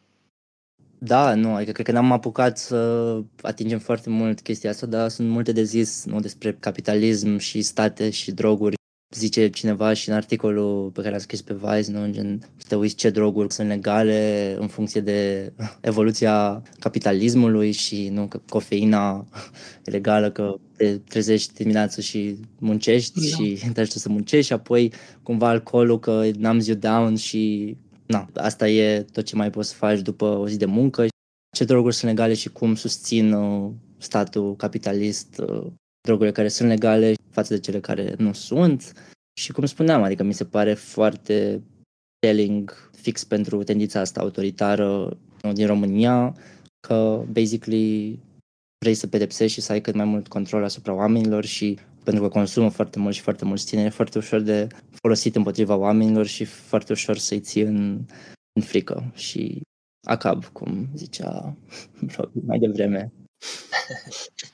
Da, nu, adică cred că n-am apucat să atingem foarte mult chestia asta, dar sunt multe de zis nu, despre capitalism și state și droguri. Zice cineva și în articolul pe care a scris pe Vice, nu, gen, să te uiți ce droguri sunt legale în funcție de evoluția capitalismului și nu că cofeina e legală, că te trezești dimineața și muncești da. și te ajută să muncești și apoi cumva alcoolul că numbs you down și na, asta e tot ce mai poți să faci după o zi de muncă. Ce droguri sunt legale și cum susțin uh, statul capitalist uh, drogurile care sunt legale față de cele care nu sunt. Și cum spuneam, adică mi se pare foarte telling fix pentru tendința asta autoritară din România, că basically vrei să pedepsești și să ai cât mai mult control asupra oamenilor și pentru că consumă foarte mult și foarte mulți tineri, e foarte ușor de folosit împotriva oamenilor și foarte ușor să-i ții în, în frică și acab, cum zicea [laughs] mai devreme. [laughs]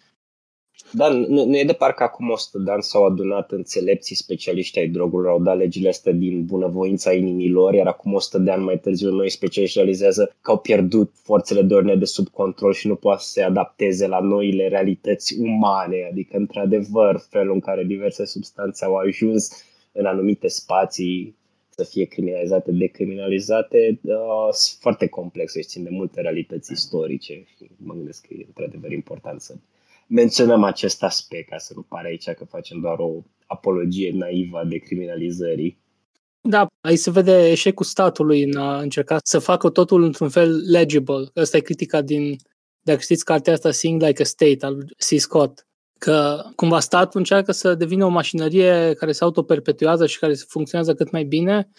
Da, nu, nu e de parcă acum 100 de ani s-au adunat înțelepții specialiști ai drogurilor, au dat legile astea din bunăvoința inimilor, iar acum 100 de ani mai târziu noi specialiști realizează că au pierdut forțele de ordine de sub control și nu poate să se adapteze la noile realități umane, adică într-adevăr felul în care diverse substanțe au ajuns în anumite spații să fie criminalizate, decriminalizate, uh, sunt foarte complexe și țin de multe realități istorice și mă gândesc că e într-adevăr important să menționăm acest aspect, ca să nu pare aici că facem doar o apologie naivă a decriminalizării. Da, aici se vede eșecul statului în a încerca să facă totul într-un fel legible. Asta e critica din, dacă știți cartea asta, Sing Like a State, al C. Scott. Că cumva statul încearcă să devină o mașinărie care se autoperpetuează și care funcționează cât mai bine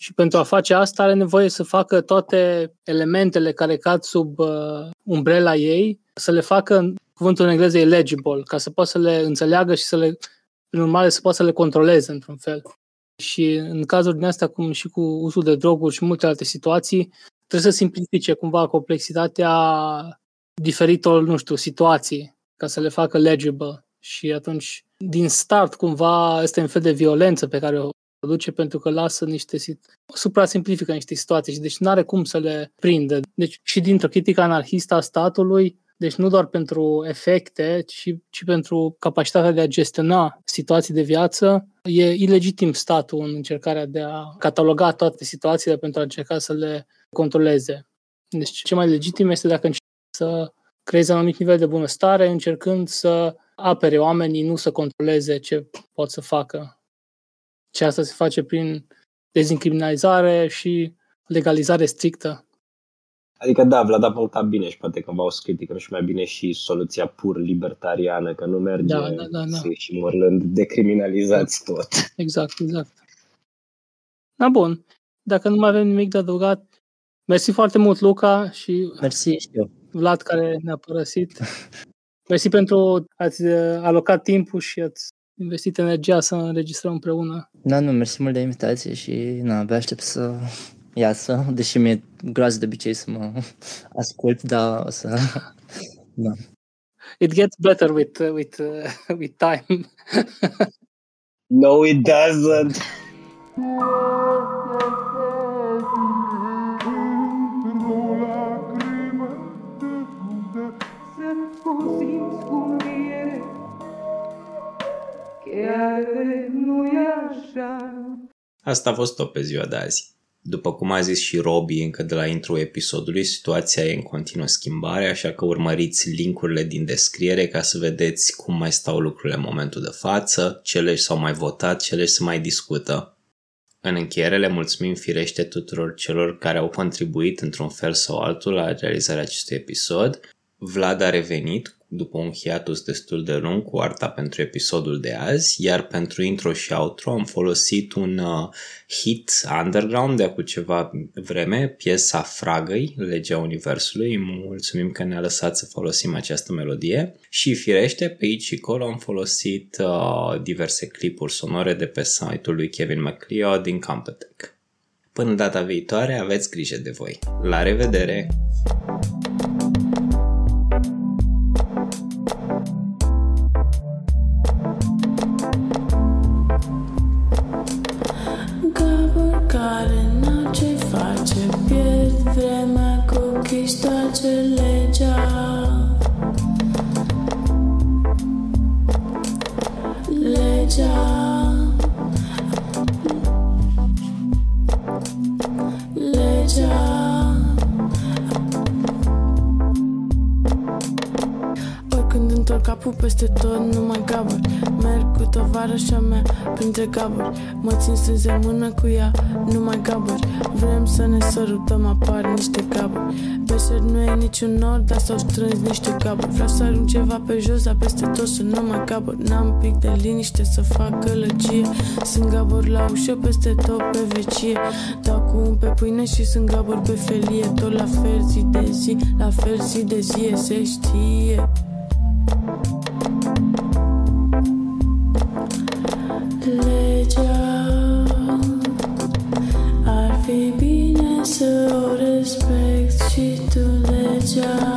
și pentru a face asta are nevoie să facă toate elementele care cad sub uh, umbrela ei, să le facă cuvântul în engleză e legible, ca să poată să le înțeleagă și să le, prin urmare, să poată să le controleze într-un fel. Și în cazuri din astea, cum și cu uzul de droguri și multe alte situații, trebuie să simplifice cumva complexitatea diferitor, nu știu, situații, ca să le facă legible. Și atunci, din start, cumva, este un fel de violență pe care o produce pentru că lasă niște supra-simplifică niște situații și deci nu are cum să le prindă. Deci și dintr-o critică anarhistă a statului, deci nu doar pentru efecte, ci, ci pentru capacitatea de a gestiona situații de viață. E ilegitim statul în încercarea de a cataloga toate situațiile pentru a încerca să le controleze. Deci ce mai legitim este dacă încerci să creezi un anumit nivel de bunăstare, încercând să apere oamenii, nu să controleze ce pot să facă. Și asta se face prin dezincriminalizare și legalizare strictă Adică da, Vlad a punctat bine și poate că o să criticăm și mai bine și soluția pur libertariană, că nu merge da, da, da, da. și mărlând decriminalizați tot. Exact, exact. Na bun, dacă nu mai avem nimic de adăugat, mersi foarte mult Luca și Mersi și eu. Vlad care ne-a părăsit. Mersi pentru ați uh, alocat timpul și ați investit energia să înregistrăm împreună. Da, nu, mersi mult de invitație și na, abia aștept să iasă, deși mi-e groază de obicei să mă [laughs] ascult, dar o să... [laughs] Da. It gets better with, uh, with, uh, [laughs] with time. No, it doesn't. Chiar nu-i așa Asta a fost tot pe ziua de azi. După cum a zis și Robi încă de la intro episodului, situația e în continuă schimbare, așa că urmăriți linkurile din descriere ca să vedeți cum mai stau lucrurile în momentul de față, ce legi s-au mai votat, ce legi se mai discută. În încheiere le mulțumim firește tuturor celor care au contribuit într-un fel sau altul la realizarea acestui episod. Vlad a revenit după un hiatus destul de lung cu arta pentru episodul de azi, iar pentru intro și outro am folosit un uh, hit underground de acum ceva vreme, piesa Fragăi, Legea Universului. Mulțumim că ne-a lăsat să folosim această melodie și firește pe aici și acolo am folosit uh, diverse clipuri sonore de pe site-ul lui Kevin McLeod din Competech. Până data viitoare, aveți grijă de voi. La revedere! Gaburi chistoace legea capul peste tot, nu mai gaburi Merg cu tovarășa mea printre gaburi. Mă țin strâns de mână cu ea, nu mai gaburi Vrem să ne sărutăm, apar niște gaburi. Pe cer nu e niciun nor, dar s-au strâns niște gaburi. Vreau să arunc ceva pe jos, dar peste tot sunt numai gaburi. N-am pic de liniște să fac gălăgie Sunt gaburi la ușă, peste tot pe vecie. Dau cu un pe pâine și sunt gaburi pe felie. Tot la fel zi de zi, la fel zi de zi, se știe tu legea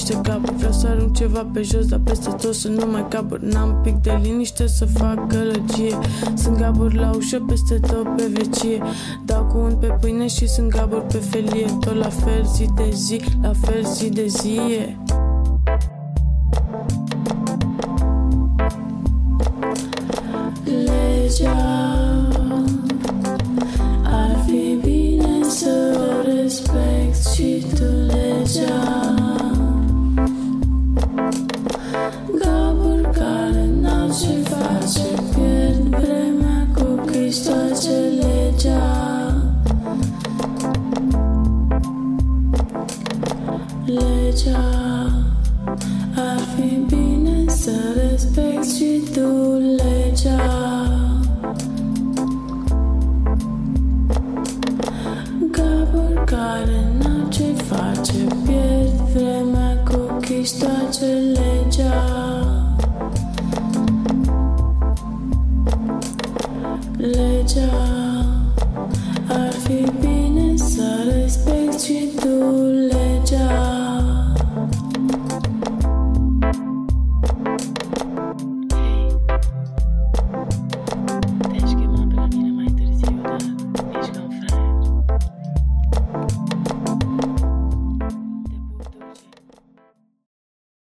niște gaburi Vreau să arunc ceva pe jos, dar peste tot sunt numai gaburi N-am pic de liniște să fac gălăgie. Sunt gaburi la ușă, peste tot pe vecie. Dau cu un pe pâine și sunt gaburi pe felie. Tot la fel zi de zi, la fel zi de zi e.